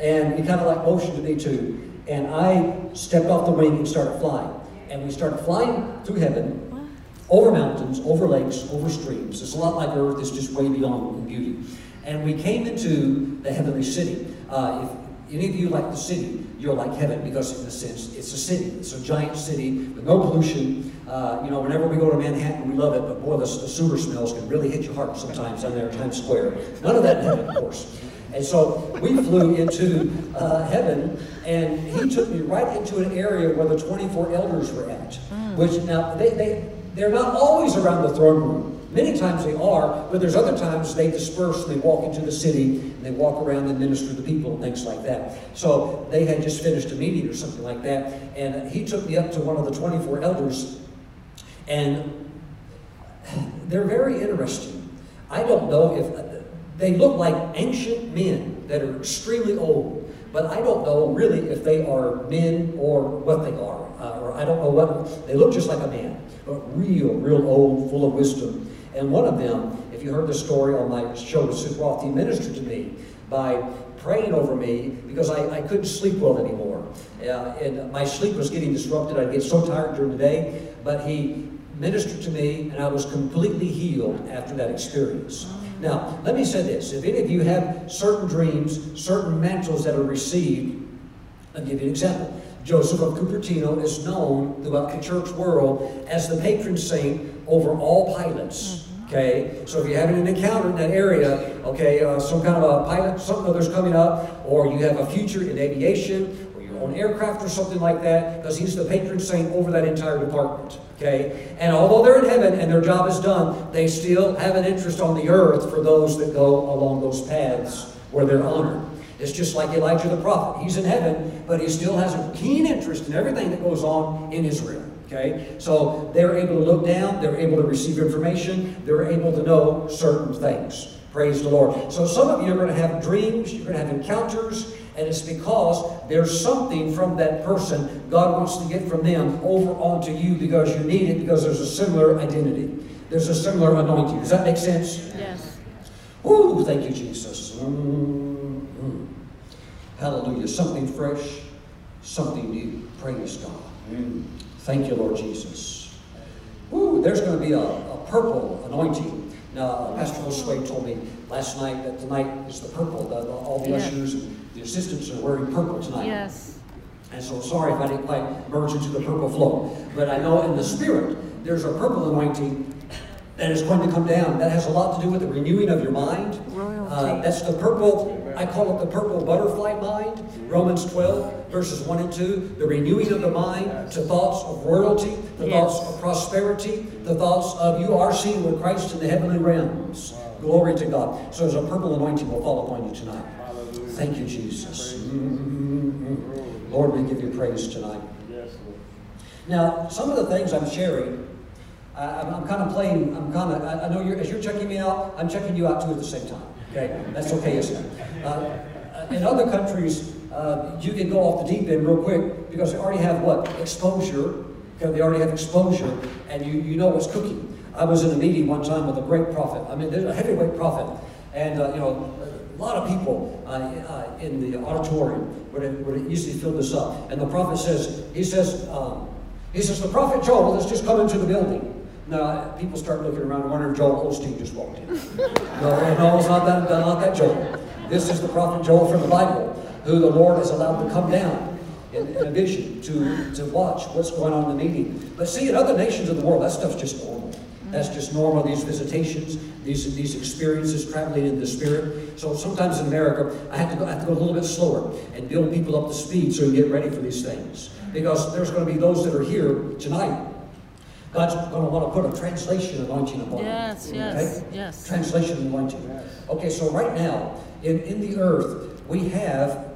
And he kind of like motioned to me too. And I stepped off the wing and started flying. And we started flying through heaven, over mountains, over lakes, over streams. It's a lot like Earth, it's just way beyond in beauty. And we came into the heavenly city. Uh, if any of you like the city, you're like heaven because, in a sense, it's a city. It's a giant city with no pollution. Uh, you know, whenever we go to Manhattan, we love it, but boy, the, the sewer smells can really hit your heart sometimes down there in Times Square. None of that in heaven, of course. And so we flew into uh, heaven, and he took me right into an area where the 24 elders were at. Which now they, they they're not always around the throne room. Many times they are, but there's other times they disperse and they walk into the city and they walk around and minister to people and things like that. So they had just finished a meeting or something like that, and he took me up to one of the 24 elders, and they're very interesting. I don't know if they look like ancient men that are extremely old, but I don't know really if they are men or what they are, uh, or I don't know what they look just like a man, but real, real old, full of wisdom. And one of them, if you heard the story on my show with Sue he ministered to me by praying over me because I, I couldn't sleep well anymore. Uh, and my sleep was getting disrupted. I'd get so tired during the day. But he ministered to me, and I was completely healed after that experience. Now, let me say this. If any of you have certain dreams, certain mantles that are received, I'll give you an example. Joseph of Cupertino is known throughout the church world as the patron saint over all pilots. Okay, so if you're having an encounter in that area, okay, uh, some kind of a pilot, something other's coming up, or you have a future in aviation, on aircraft or something like that, because he's the patron saint over that entire department. Okay, and although they're in heaven and their job is done, they still have an interest on the earth for those that go along those paths where they're honored. It's just like Elijah the prophet. He's in heaven, but he still has a keen interest in everything that goes on in Israel. Okay? So they're able to look down, they're able to receive information, they're able to know certain things. Praise the Lord. So some of you are going to have dreams, you're going to have encounters, and it's because there's something from that person God wants to get from them over onto you because you need it because there's a similar identity. There's a similar anointing. Does that make sense? Yes. Ooh, thank you, Jesus. Mm-hmm. Hallelujah. Something fresh, something new. Praise God. Thank you, Lord Jesus. Ooh, there's going to be a, a purple anointing. Now, Pastor Josue told me last night that tonight is the purple. The, the- all the Yeah. ushers and the assistants are wearing purple tonight. Yes. And so sorry if I didn't quite merge into the purple flow. But I know in the spirit, there's a purple anointing that is going to come down. That has a lot to do with the renewing of your mind. Uh, that's the purple, I call it the purple butterfly mind. Romans 12, verses 1 and 2. The renewing of the mind to thoughts of royalty, the Yes. thoughts of prosperity, the thoughts of you are seen with Christ in the heavenly realms. Glory to God. So there's a purple anointing will fall upon you tonight. Thank you, Jesus. Mm-hmm. Lord, we give you praise tonight. Yes, Lord. Now, some of the things I'm sharing, I, I'm, I'm kind of playing, I'm kind of, I, I know you're, as you're checking me out, I'm checking you out too at the same time. Okay? That's okay, isn't it? Uh, in other countries, uh, you can go off the deep end real quick because they already have what? Exposure. Okay, they already have exposure, and you, you know what's cooking. I was in a meeting one time with a great prophet. I mean, there's a heavyweight prophet, and uh, you know, a lot of people uh, uh, in the auditorium would it, would it easily fill this up. And the prophet says, he says, um, he says, the prophet Joel has just come into the building. Now, people start looking around and wondering if Joel Osteen just walked in. <laughs> no, no, it's not that, not that Joel. This is the prophet Joel from the Bible, who the Lord has allowed to come down in, in a vision to, to watch what's going on in the meeting. But see, in other nations of the world, that stuff's just normal. That's just normal, these visitations, these, these experiences traveling in the spirit. So sometimes in America, I have to go, I have to go a little bit slower and build people up to speed so you get ready for these things. Because there's going to be those that are here tonight. God's going to want to put a translation anointing upon Yes, them. yes, okay? yes. Translation anointing. Okay, so right now, in, in the earth, we have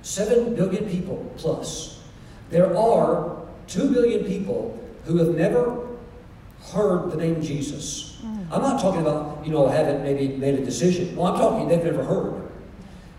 7 billion people plus. There are 2 billion people who have never heard the name Jesus. I'm not talking about, you know, haven't maybe made a decision. Well, I'm talking they've never heard.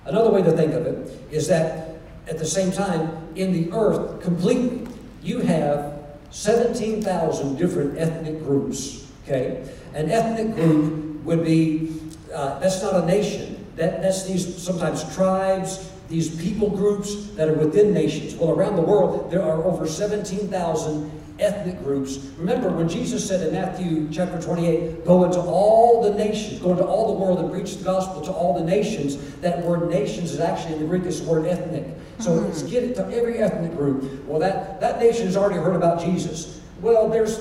Another way to think of it is that at the same time, in the earth completely, you have 17,000 different ethnic groups. Okay? An ethnic group would be, uh, that's not a nation. That, that's these sometimes tribes, these people groups that are within nations. Well, around the world, there are over 17,000 ethnic groups. Remember when Jesus said in Matthew chapter 28, go into all the nations, go into all the world and preach the gospel to all the nations. That word nations is actually in the Greek, it's the word ethnic. So it's get it to every ethnic group. Well, that, that nation has already heard about Jesus. Well, there's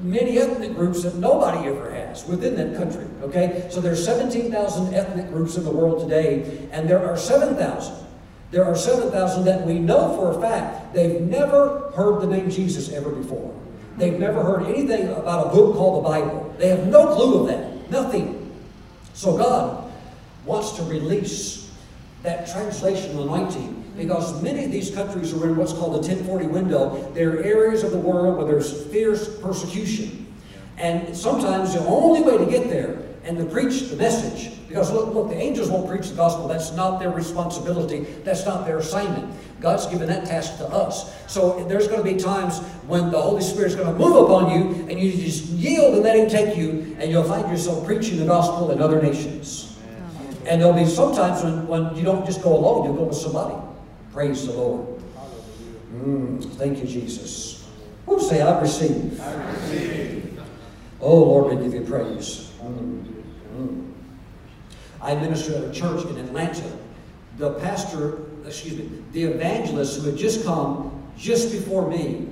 many ethnic groups that nobody ever has within that country. Okay? So there's 17,000 ethnic groups in the world today, and there are 7,000. There are 7,000 that we know for a fact they've never heard the name Jesus ever before. They've never heard anything about a book called the Bible. They have no clue of that. Nothing. So God wants to release that translation anointing because many of these countries are in what's called the 1040 window. They're areas of the world where there's fierce persecution. And sometimes the only way to get there and to preach the message, because look, look, the angels won't preach the gospel. That's not their responsibility. That's not their assignment. God's given that task to us. So there's going to be times when the Holy Spirit's going to move upon you and you just yield and let Him take you, and you'll find yourself preaching the gospel in other nations. And there'll be sometimes when, when you don't just go alone, you'll go with somebody. Praise the Lord. Mm, thank you, Jesus. Who say, I receive? I receive. Oh, Lord, we give you praise. Mm, mm. I minister at a church in Atlanta. The pastor, excuse me, the evangelist who had just come just before me,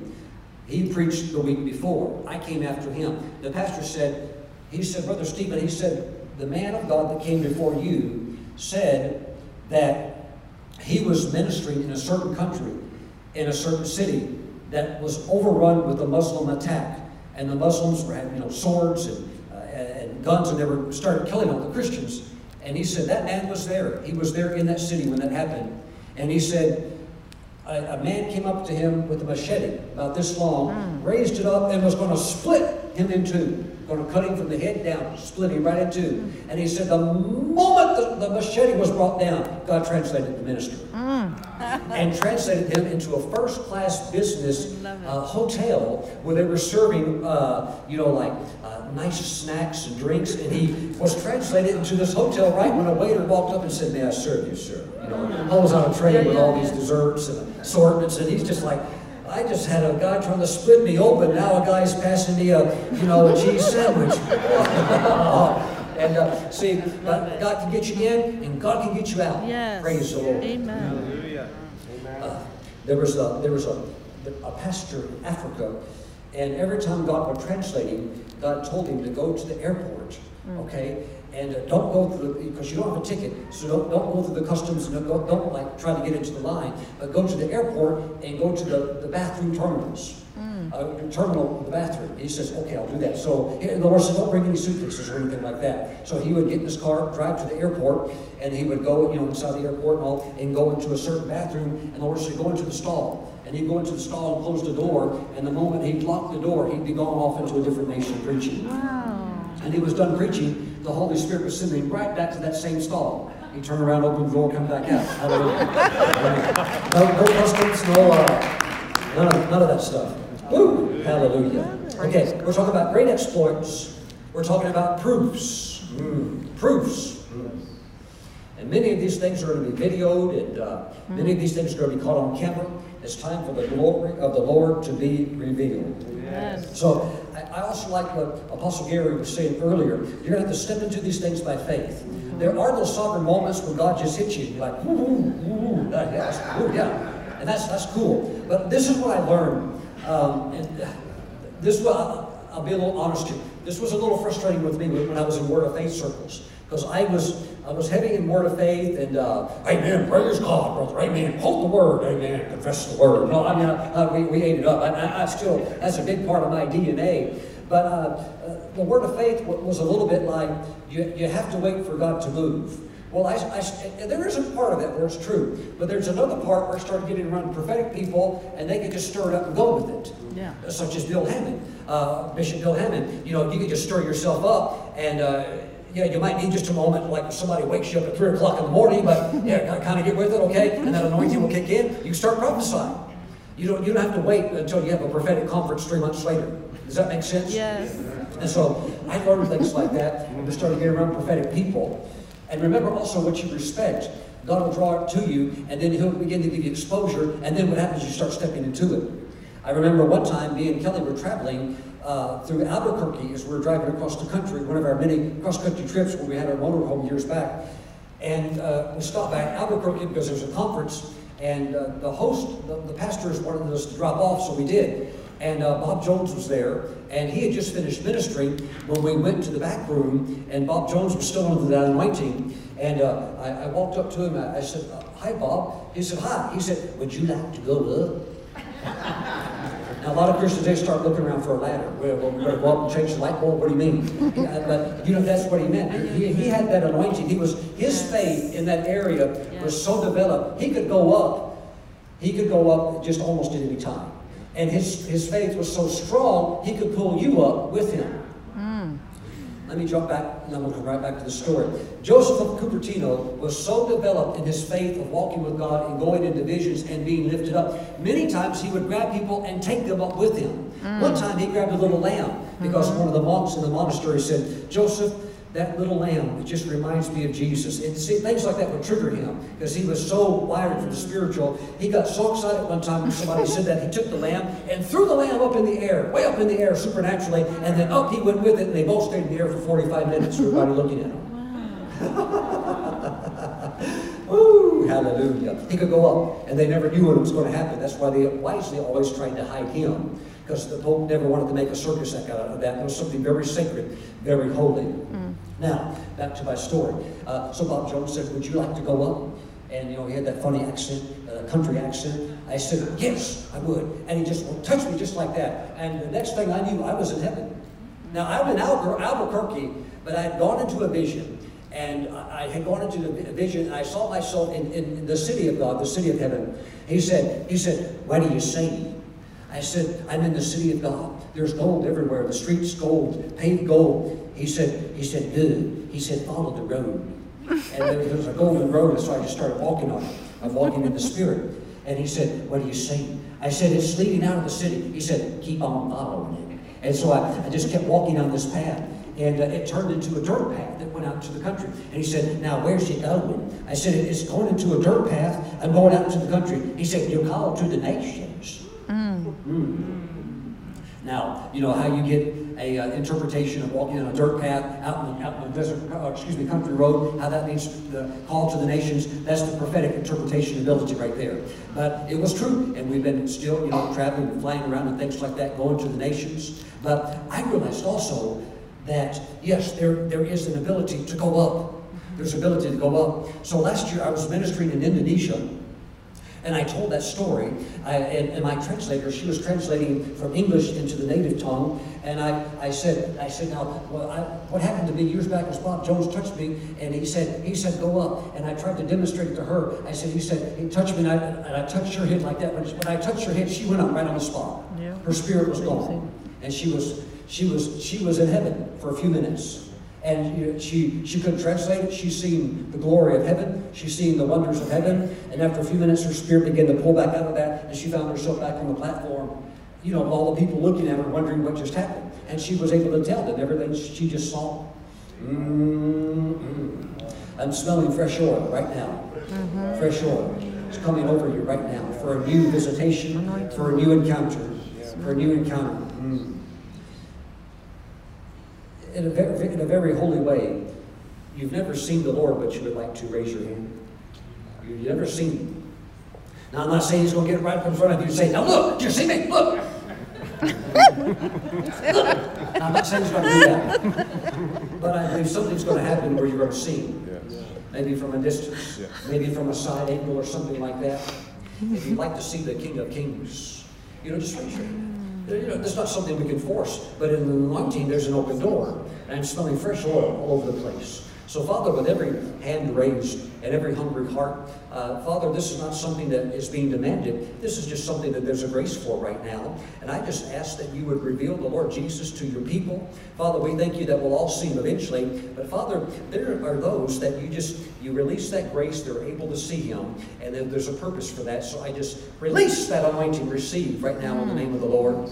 he preached the week before. I came after him. The pastor said, he said, Brother Stephen, he said, the man of God that came before you said that he was ministering in a certain country, in a certain city that was overrun with a Muslim attack. And the Muslims were having, you know, swords and, uh, and guns and they were started killing all the Christians. And he said that man was there. He was there in that city when that happened. And he said, a, a man came up to him with a machete about this long, mm. raised it up, and was going to split him in two. Going to cut him from the head down, split him right in two. And he said, the moment the, the machete was brought down, God translated the minister. Mm. and translated him into a first class business uh, hotel where they were serving, uh, you know, like uh, nice snacks and drinks. And he was translated into this hotel right when a waiter walked up and said, May I serve you, sir? You know, I was on a train with all these desserts and assortments. And he's just like, I just had a guy trying to split me open. Now a guy's passing me a, you know, a cheese sandwich. <laughs> and uh, see, God can get you in, and God can get you out. Yes. Praise the Lord. Amen. Uh, there was a there was a, a pastor in Africa, and every time God would translate him, God told him to go to the airport. Mm. Okay, and uh, don't go through the, because you don't have a ticket, so don't, don't go through the customs, and don't, don't like try to get into the line, but go to the airport and go to the, the bathroom terminals. Mm. Uh, terminal, the bathroom. He says, okay, I'll do that. So the Lord said, don't bring any suitcases or anything like that. So he would get in his car, drive to the airport, and he would go, you know, inside the airport and all, and go into a certain bathroom, and the Lord said, go into the stall. And he'd go into the stall and close the door, and the moment he'd lock the door, he'd be gone off into a different nation preaching. Wow. And he was done preaching, the Holy Spirit was sending him right back to that same stall. He turned around, opened the door, come back out. Hallelujah. no, no customs, no, uh, none, of, none of that stuff. Woo! Hallelujah. Okay, we're talking about great exploits. We're talking about proofs. Mm, proofs. Mm. And many of these things are going to be videoed, and uh, many of these things are going to be caught on camera. It's time for the glory of the Lord to be revealed. Yes. So I also like what Apostle Gary was saying earlier. You're going to have to step into these things by faith. There are those sovereign moments when God just hits you. You're like, ooh, ooh, ooh, yes, yeah. And that's, that's cool. But this is what I learned. Um, and this was, I'll be a little honest here. This was a little frustrating with me when I was in Word of Faith circles. Because I was I was heavy in word of faith and uh, amen, praise God, brother, amen, hold the word, amen, confess the word. No, I mean, uh, we, we ate it up. I, I, I, still, that's a big part of my DNA. But uh, uh, the word of faith was a little bit like you, you have to wait for God to move. Well, I, I, there is a part of that where it's true, but there's another part where I started getting around prophetic people, and they could just stir it up and go with it. Yeah. Such as Bill Hamon, uh, Bishop Bill Hamon. You know, you could just stir yourself up, And uh, yeah, you might need just a moment, like if somebody wakes you up at 3 o'clock in the morning, but yeah, kind of get with it, okay? And that anointing will kick in. You can start prophesying. You don't, you don't have to wait until you have a prophetic conference three months later. Does that make sense? Yes. And so I learned things like that and started getting around prophetic people. And remember also what you respect. God will draw it to you, and then He'll begin to give you exposure, and then what happens, you start stepping into it. I remember one time me and Kelly were traveling uh, through Albuquerque as we were driving across the country, one of our many cross-country trips where we had our motorhome years back. And uh, we stopped by Albuquerque because there was a conference, and uh, the host, the, the pastors wanted us to drop off, so we did. And uh, Bob Jones was there, and he had just finished ministering when we went to the back room, and Bob Jones was still under that anointing. And uh, I, I, walked up to him, I, I said, Hi, Bob. He said, Hi. He said, Would you like to go up? Now, a lot of Christians, they start looking around for a ladder. Well, we're going to go up and change the light bulb. What do you mean? <laughs> but, you know, that's what he meant. He, he had that anointing. He was, his faith in that area was so developed, he could go up. He could go up just almost at any time. And his, his faith was so strong, he could pull you up with him. Let me jump back, and then we'll come right back to the story. Joseph of Cupertino was so developed in his faith of walking with God and going into visions and being lifted up. Many times he would grab people and take them up with him. Mm. One time he grabbed a little lamb because mm-hmm. one of the monks in the monastery said, Joseph, that little lamb, it just reminds me of Jesus. And see, things like that would trigger him because he was so wired for the spiritual. He got so excited one time when somebody said that. He took the lamb and threw the lamb up in the air, way up in the air supernaturally, and then up he went with it, and they both stayed in the air for 45 minutes, everybody looking at him. <laughs> Woo, hallelujah. He could go up, and they never knew what was going to happen. That's why they wisely always tried to hide him because the Pope never wanted to make a circus act out of that. It was something very sacred, very holy. Mm. Now, back to my story. Uh, so Bob Jones said, would you like to go up? And, you know, he had that funny accent, uh, country accent. I said, yes, I would. And he just well, touched me just like that. And the next thing I knew, I was in heaven. Now, I'm in Albuquerque, Albuquerque but I had gone into a vision. And I had gone into a vision, and I saw myself in, in the city of God, the city of heaven. He said, he said, what are you saying? I said, I'm in the city of God. There's gold everywhere. The streets gold, paved gold. He said, he said, good. He said, follow the road. And there was a golden road, and so I just started walking on it. I'm walking in the spirit. And he said, what are you saying? I said, it's leading out of the city. He said, keep on following it. And so I, I just kept walking on this path. And uh, it turned into a dirt path that went out into the country. And he said, now where's it going? I said, it's going into a dirt path. I'm going out into the country. He said, you're called to the nations. Mm. Mm. Now, you know how you get a uh, interpretation of walking on a dirt path out in, out in the desert, uh, excuse me, country road, how that means the call to the nations. That's the prophetic interpretation ability right there. But it was true, and we've been still, you know, traveling and flying around and things like that, going to the nations. But I realized also that yes, there there is an ability to go up. There's ability to go up. So last year I was ministering in Indonesia and I told that story, I, and, and, my translator, she was translating from English into the native tongue, and I, I said, I said, now, well, I, what happened to me years back was Bob Jones touched me, and he said, he said, go up, and I tried to demonstrate to her. I said, he said, he touched me, and I, and I touched her head like that. When, when I touched her head, she went up right on the spot. Yeah. Her spirit was gone, and she was, she was, she was in heaven for a few minutes. And you know, she, she couldn't translate it. She's seen the glory of heaven. She's seen the wonders of heaven. And after a few minutes, her spirit began to pull back out of that, and she found herself back on the platform. You know, all the people looking at her, wondering what just happened. And she was able to tell them everything she just saw. Mm-hmm. I'm smelling fresh oil right now. Mm-hmm. Fresh oil. is coming over you right now for a new visitation, for a new encounter, for a new encounter. Mm in a, very, in a very holy way, you've never seen the Lord, but you would like to raise your hand. You've never seen him. Now, I'm not saying he's going to get right up in front of you and say, Now look, do you see me? Look. look. I'm not saying he's going to do that. But I believe something's going to happen where you're going to see him. Yes. Maybe from a distance, yes. maybe from a side angle or something like that. If you'd like to see the King of Kings, you know, just raise your hand. You know, not something we can force, but in the anointing, there's an open door. And I'm smelling fresh oil all over the place. So, Father, with every hand raised and every hungry heart, uh, Father, this is not something that is being demanded. This is just something that there's a grace for right now. And I just ask that you would reveal the Lord Jesus to your people. Father, we thank you that we'll all see him eventually. But, Father, there are those that you just, you release that grace, they're able to see him, and then there's a purpose for that. So I just release that anointing, receive right now in the name of the Lord.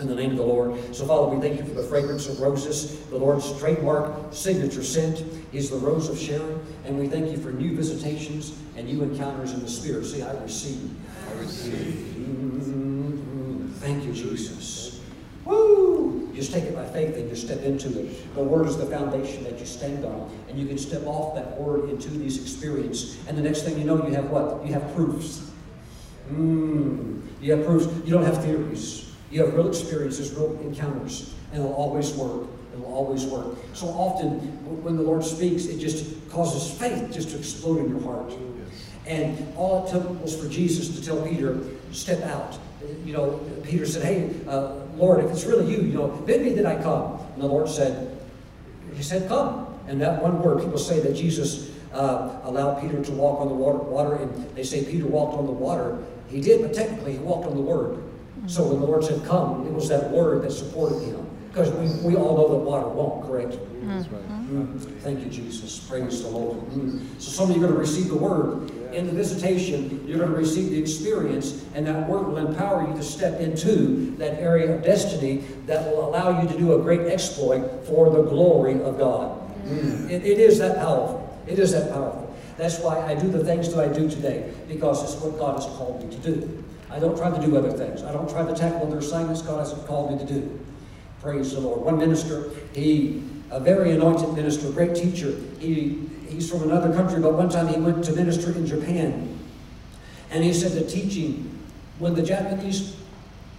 In the name of the Lord. So, Father, we thank you for the fragrance of roses, the Lord's trademark signature scent is the rose of Sharon. And we thank you for new visitations and new encounters in the Spirit. See, I receive. I receive. Mm, Thank you, Jesus. Woo! Just take it by faith and just step into it. The Word is the foundation that you stand on. And you can step off that Word into these experiences. And the next thing you know, you have what? You have proofs. Mm, you have proofs. You don't have theories. You have real experiences, real encounters. And it'll always work. It'll always work. So often, when the Lord speaks, it just causes faith just to explode in your heart. And all it took was for Jesus to tell Peter, step out. You know, Peter said, hey, uh, Lord, if it's really you, you know, bid me that I come. And the Lord said, he said, come. And that one word, people say that Jesus uh, allowed Peter to walk on the water, water, and they say Peter walked on the water. He did, but technically he walked on the word. So when the Lord said, come, it was that word that supported him. Because we, we all know that water won't, correct? That's right. Mm, Thank you, Jesus. Praise the Lord. Mm. So some of you are going to receive the word. In the visitation, you're going to receive the experience, and that word will empower you to step into that area of destiny that will allow you to do a great exploit for the glory of God. Mm. It, it is that powerful. It is that powerful. That's why I do the things that I do today, because it's what God has called me to do. I don't try to do other things. I don't try to tackle other assignments God has called me to do. Praise the Lord. One minister, he, a very anointed minister, great teacher, he, he's from another country, but one time he went to minister in Japan. And he said the teaching, when the Japanese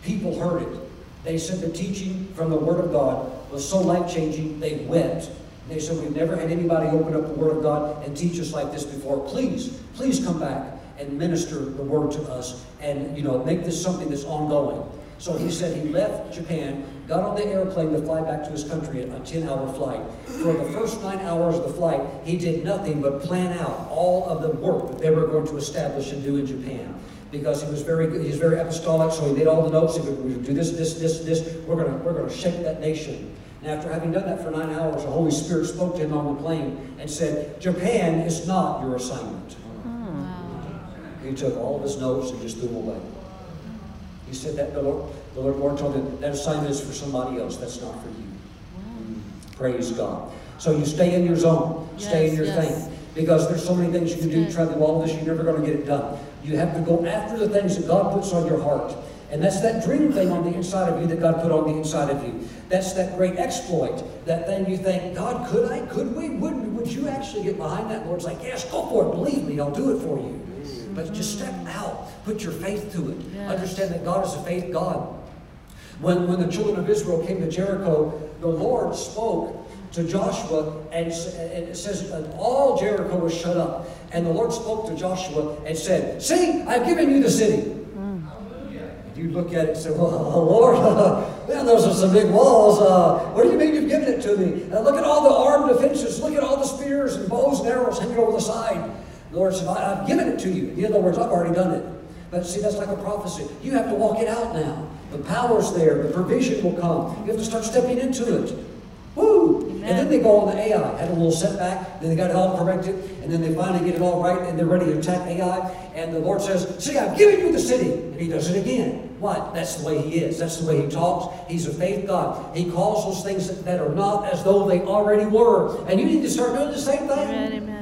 people heard it, they said the teaching from the Word of God was so life changing, they wept. They said, We've never had anybody open up the Word of God and teach us like this before. Please, please come back and minister the Word to us and, you know, make this something that's ongoing. So he said he left Japan, got on the airplane to fly back to his country, on a 10 hour flight. For the first nine hours of the flight, he did nothing but plan out all of the work that they were going to establish and do in Japan. Because he was very good, he's very apostolic, so he made all the notes. He would, we would do this, this, this, this. We're gonna, we're gonna shake that nation. And after having done that for nine hours, the Holy Spirit spoke to him on the plane and said, Japan is not your assignment. He took all of his notes and just threw them away. He said that the Lord, the Lord, Lord told him that assignment is for somebody else. That's not for you. Praise God. So you stay in your zone. Stay in your yes. thing. Because there's so many things you can do try to do all of this, you're never going to get it done. You have to go after the things that God puts on your heart. And that's that dream thing on the inside of you that God put on the inside of you. That's that great exploit. That thing you think, God, could I? Could we? Would, would you actually get behind that? Lord's like, yes, go for it. Believe me, I'll do it for you. But just step out. Put your faith to it. Yes. Understand that God is a faith God. When, when the children of Israel came to Jericho, the Lord spoke to Joshua, and, and it says all Jericho was shut up. And the Lord spoke to Joshua and said, See, I've given you the city. You look at it and say, Well, <laughs> Lord, <laughs> man, those are some big walls. Uh, what do you mean you've given it to me? Uh, look at all the armed defenses. Look at all the spears and bows and arrows hanging over the side. The Lord said, I've given it to you. In other words, I've already done it. But see, that's like a prophecy. You have to walk it out now. The power's there. The provision will come. You have to start stepping into it. Woo! And then they go on the Ai. Had a little setback. Then they got it all corrected. And then they finally get it all right. And they're ready to attack Ai. And the Lord says, See, I've given you the city. And he does it again. Why? That's the way he is. That's the way he talks. He's a faith God. He calls those things that, that are not as though they already were. And you need to start doing the same thing. Amen, amen.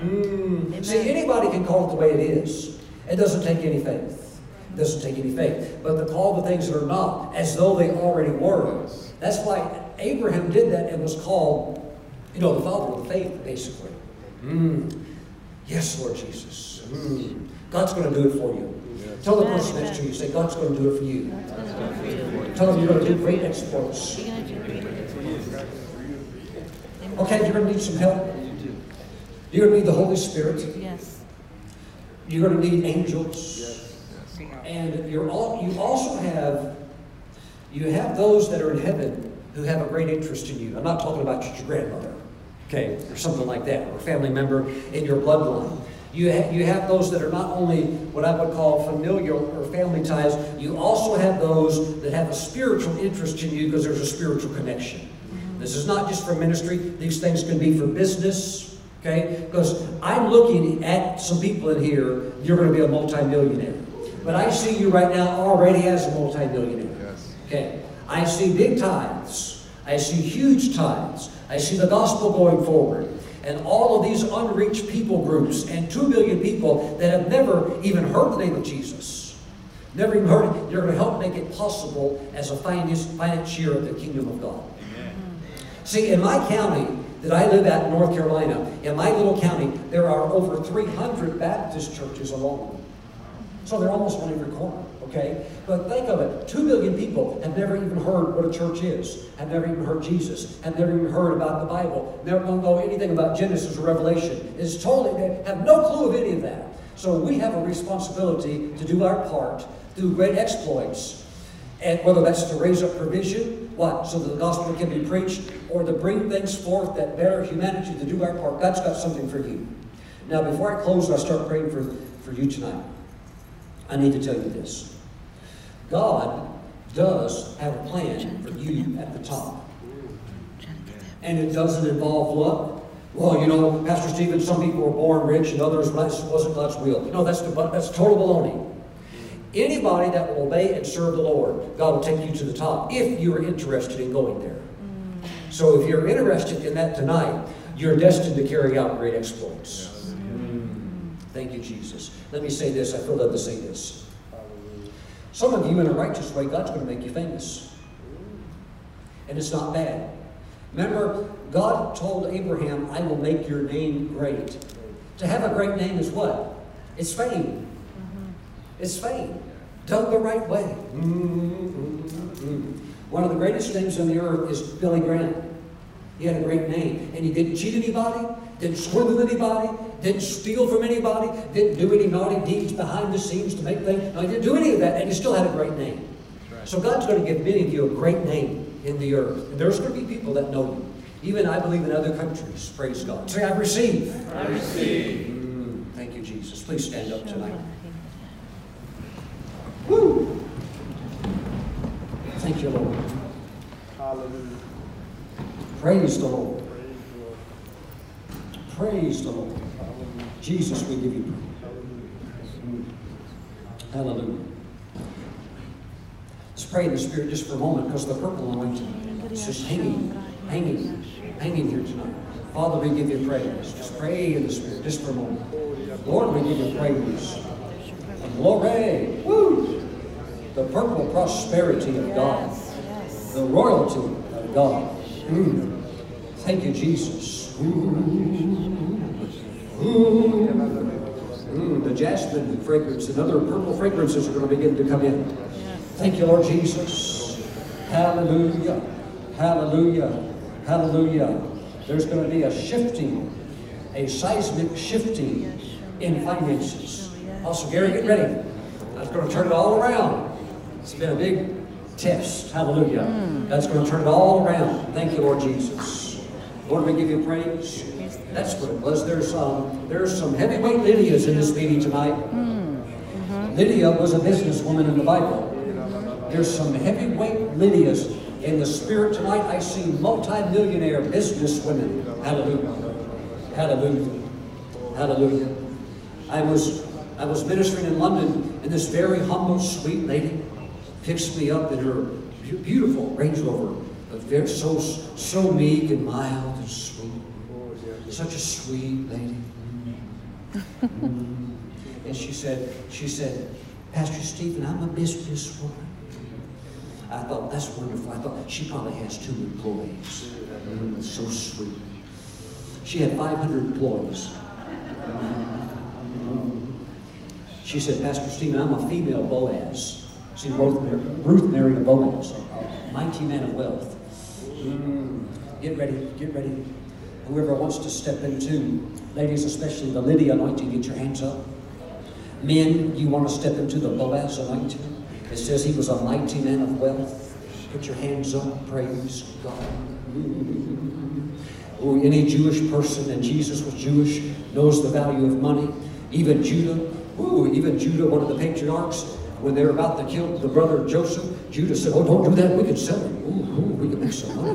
Mm. See, anybody can call it the way it is. It doesn't take any faith. It doesn't take any faith. But to call the things that are not as though they already were. That's why Abraham did that and was called, you know, the father of the faith, basically. Mm. Yes, Lord Jesus. Mm. God's going to do it for you. Tell the person next to you, say, God's going to do it for you. That's gonna do it for you. Tell them you're going to do great exploits. You're gonna do great. Amen. Okay, you're going to need some help. You're going to need the Holy Spirit. Yes. You're going to need angels. Yes. And you're all, you also have, you have those that are in heaven who have a great interest in you. I'm not talking about your grandmother. okay, or something like that, or a family member in your bloodline. You, ha- you have those that are not only what I would call familial or family ties, you also have those that have a spiritual interest in you because there's a spiritual connection. Mm-hmm. This is not just for ministry, these things can be for business, okay? Because I'm looking at some people in here, you're going to be a multimillionaire. But I see you right now already as a multimillionaire. Yes. Okay. I see big tithes. I see huge tithes. I see the gospel going forward. And all of these unreached people groups and two million people that have never even heard the name of Jesus. Never even heard it. You're going to help make it possible as a finance, financier of the kingdom of God. Amen. See, in my county that I live at in North Carolina, in my little county, there are over 300 Baptist churches alone. So they're almost on every corner, okay? But think of it, two million people have never even heard what a church is, have never even heard Jesus, have never even heard about the Bible, never don't know anything about Genesis or Revelation. It's totally, they have no clue of any of that. So we have a responsibility to do our part through great exploits. And whether that's to raise up provision, what, so that the gospel can be preached, or to bring things forth that better humanity to do our part, God's got something for you. Now, before I close I start praying for, for you tonight, I need to tell you this. God does have a plan for you at the top. And it doesn't involve luck. Well, you know, Pastor Stephen, some people were born rich and others wasn't God's will. No, that's, that's total baloney. Anybody that will obey and serve the Lord, God will take you to the top if you are interested in going there. Mm. So if you're interested in that tonight, you're destined to carry out great exploits. Mm. Thank you, Jesus. Let me say this. I feel led to say this. Some of you, in a righteous way, God's going to make you famous. And it's not bad. Remember, God told Abraham, I will make your name great. To have a great name is what? It's fame. It's fame. Done the right way. One of the greatest names on the earth is Billy Graham. He had a great name. And he didn't cheat anybody, didn't swindle anybody, didn't steal from anybody, didn't do any naughty deeds behind the scenes to make things. No, he didn't do any of that, and he still had a great name. So God's going to give many of you a great name in the earth. And there's going to be people that know you. Even I believe in other countries. Praise God. Say, I receive. I receive. Mm, thank you, Jesus. Please stand up tonight. Woo! Thank you, Lord. Hallelujah. Praise the Lord. Praise the Lord. Jesus, we give you praise. Hallelujah. Let's pray in the Spirit just for a moment because the purple anointing is just hanging, hanging, hanging here tonight. Father, we give you praise. Just pray in the Spirit just for a moment. Lord, we give you praise. Glory. Woo! The purple prosperity of God. The royalty of God. Mm. Thank you, Jesus. Mm, the jasmine fragrance and other purple fragrances are going to begin to come in. Thank you, Lord Jesus. Hallelujah. Hallelujah. Hallelujah. There's going to be a shifting, a seismic shifting in finances. Also, Gary, get ready. That's going to turn it all around. It's been a big test. Hallelujah. That's going to turn it all around. Thank you, Lord Jesus. Lord, we give you praise. That's what it was. There's some, there's some heavyweight Lydias in this meeting tonight. Mm. Mm-hmm. Lydia was a businesswoman in the Bible. There's some heavyweight Lydias in the spirit tonight. I see multi-millionaire businesswomen. Hallelujah. Hallelujah. Hallelujah. I was I was ministering in London, and this very humble, sweet lady picks me up in her beautiful Range Rover, very so so meek and mild and sweet. Such a sweet lady. Mm. And she said, she said, Pastor Stephen, I'm a businesswoman. I thought, that's wonderful. I thought, she probably has two employees. Mm, so sweet. She had 500 employees. She said, Pastor Stephen, I'm a female Boaz. See, Ruth, Ruth married a Boaz, a mighty man of wealth. Mm. Get ready, get ready. Whoever wants to step into, ladies, especially the Lydia anointing, get your hands up. Men, you want to step into the Boaz anointing? It says he was a mighty man of wealth. Put your hands up, praise God. <laughs> Oh, any Jewish person, and Jesus was Jewish, knows the value of money. Even Judah, ooh, even Judah, one of the patriarchs, when they were about to kill the brother Joseph, Judah said, Oh, don't do that, we can sell him. Ooh, ooh we can make some money.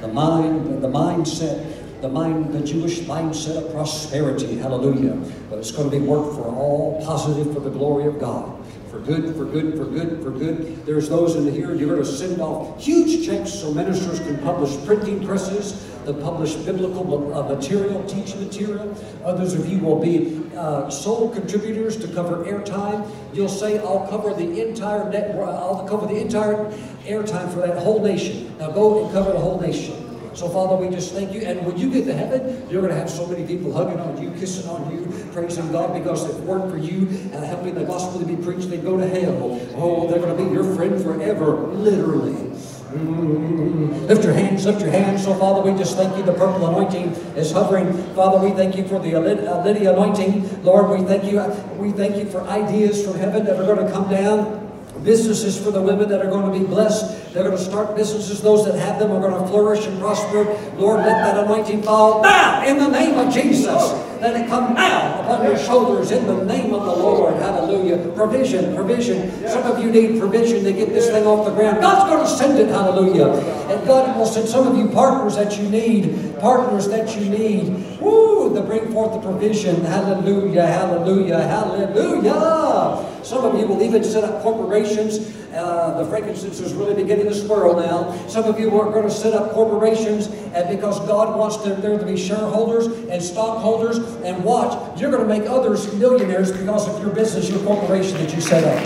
The mind, the mindset, the mind, the Jewish mindset of prosperity, hallelujah. But it's going to be work for all positive for the glory of God for good, for good, for good, for good. There's those in here, you're going to send off huge checks so ministers can publish printing presses, to publish biblical uh, material, teaching material. Others of you will be uh, sole contributors to cover airtime. You'll say, I'll cover the entire net, I'll cover the entire airtime for that whole nation. Now go and cover the whole nation. So, Father, we just thank you. And when you get to heaven, you're going to have so many people hugging on you, kissing on you, praising God, because it weren't for you and helping the gospel to be preached, they'd go to hell. Oh, they're going to be your friend forever, literally. Lift your hands, lift your hands. So, Father, we just thank you. The purple anointing is hovering. Father, we thank you for the uh, Lydia anointing. Lord, we thank you. We thank you for ideas from heaven that are going to come down businesses for the women that are going to be blessed. They're going to start businesses. Those that have them are going to flourish and prosper. Lord, let that anointing fall now in the name of Jesus. Let it come now upon your shoulders in the name of the Lord. Hallelujah. Provision, provision. Some of you need provision to get this thing off the ground. God's going to send it. Hallelujah. And God will send some of you partners that you need. Partners that you need. Woo! To bring forth the provision. Hallelujah. Hallelujah. Hallelujah. Some of you will even set up corporations. Uh, the frankincense is really beginning to swirl now. Some of you are going to set up corporations, and because God wants there to be shareholders and stockholders, and watch, you're going to make others millionaires because of your business, your corporation that you set up.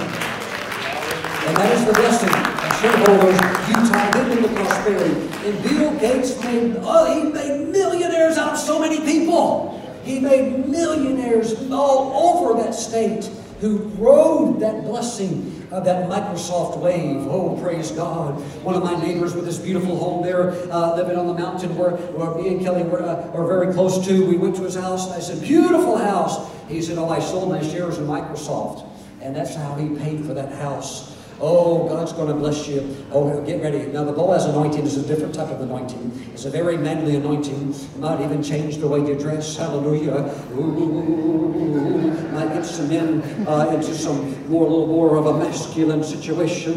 And that is the blessing of shareholders. You tie into the prosperity. And Bill Gates made, oh, he made millionaires out of so many people. He made millionaires all over that state who rode that blessing of that Microsoft wave. Oh, praise God. One of my neighbors with this beautiful home there, uh, living on the mountain where, where me and Kelly were, uh, were very close to. We went to his house, and I said, Beautiful house. He said, Oh, I sold my shares in Microsoft. And that's how he paid for that house. Oh, God's going to bless you. Oh, get ready. Now, the Boaz anointing is a different type of anointing. It's a very manly anointing. It might even change the way you dress. Hallelujah. Ooh, might get some men uh, into some more, little more of a masculine situation.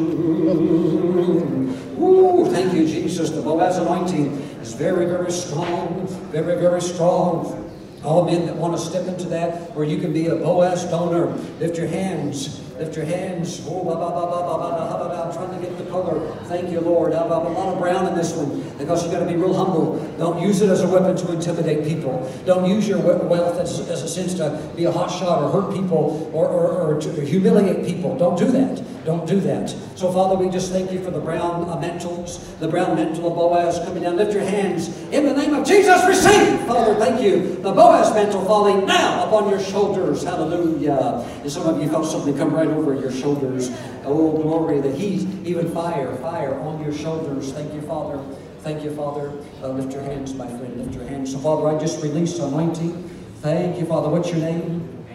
Ooh, thank you, Jesus. The Boaz anointing is very, very strong. Very, very strong. All men that want to step into that, where you can be a Boaz donor, lift your hands. Lift your hands. Oh, I'm trying to get the color. Thank you, Lord. I have a lot of brown in this one because you've got to be real humble. Don't use it as a weapon to intimidate people. Don't use your wealth as, as a sense to be a hot shot or hurt people or, or, or to humiliate people. Don't do that. Don't do that. So, Father, we just thank you for the brown uh, mantles, the brown mantle of Boaz coming down. Lift your hands. In the name of Jesus, receive. Father, thank you. The Boaz mantle falling now upon your shoulders. Hallelujah. And some of you felt something come right over your shoulders. Oh, glory, the heat, even fire, fire on your shoulders. Thank you, Father. Thank you, Father. Uh, lift your hands, my friend. Lift your hands. So, Father, I just release anointing. Thank you, Father. What's your name?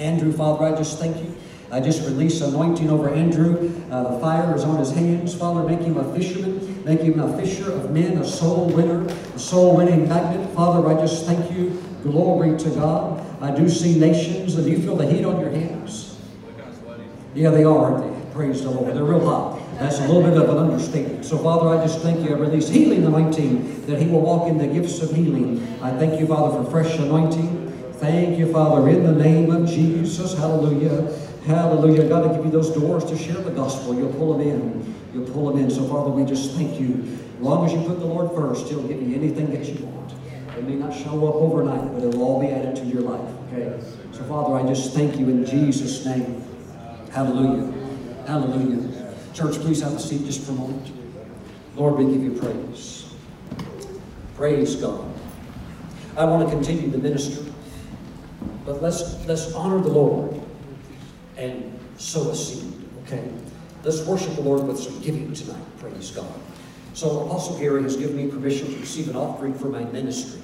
Andrew, Father, I just thank you. I just release anointing over Andrew. Uh, the fire is on his hands. Father, make him a fisherman. Make him a fisher of men, a soul winner, a soul winning magnet. Father, I just thank you. Glory to God. I do see nations, and you feel the heat on your hands. Yeah, they are, aren't they? Praise the Lord. They're real hot. That's a little bit of an understatement. So, Father, I just thank you. I release healing anointing, that he will walk in the gifts of healing. I thank you, Father, for fresh anointing. Thank you, Father, in the name of Jesus. Hallelujah. Hallelujah. God, to give you those doors to share the gospel. You'll pull them in. You'll pull them in. So, Father, we just thank you. As long as you put the Lord first, He'll give you anything that you want. It may not show up overnight, but it'll all be added to your life. Okay? So, Father, I just thank you in Jesus' name. Hallelujah. Hallelujah. Church, please have a seat just for a moment. Lord, we give you praise. Praise God. I want to continue the ministry, but let's let's honor the Lord and sow a seed, okay? Let's worship the Lord with some giving tonight, praise God. So Apostle Gary has given me permission to receive an offering for my ministry.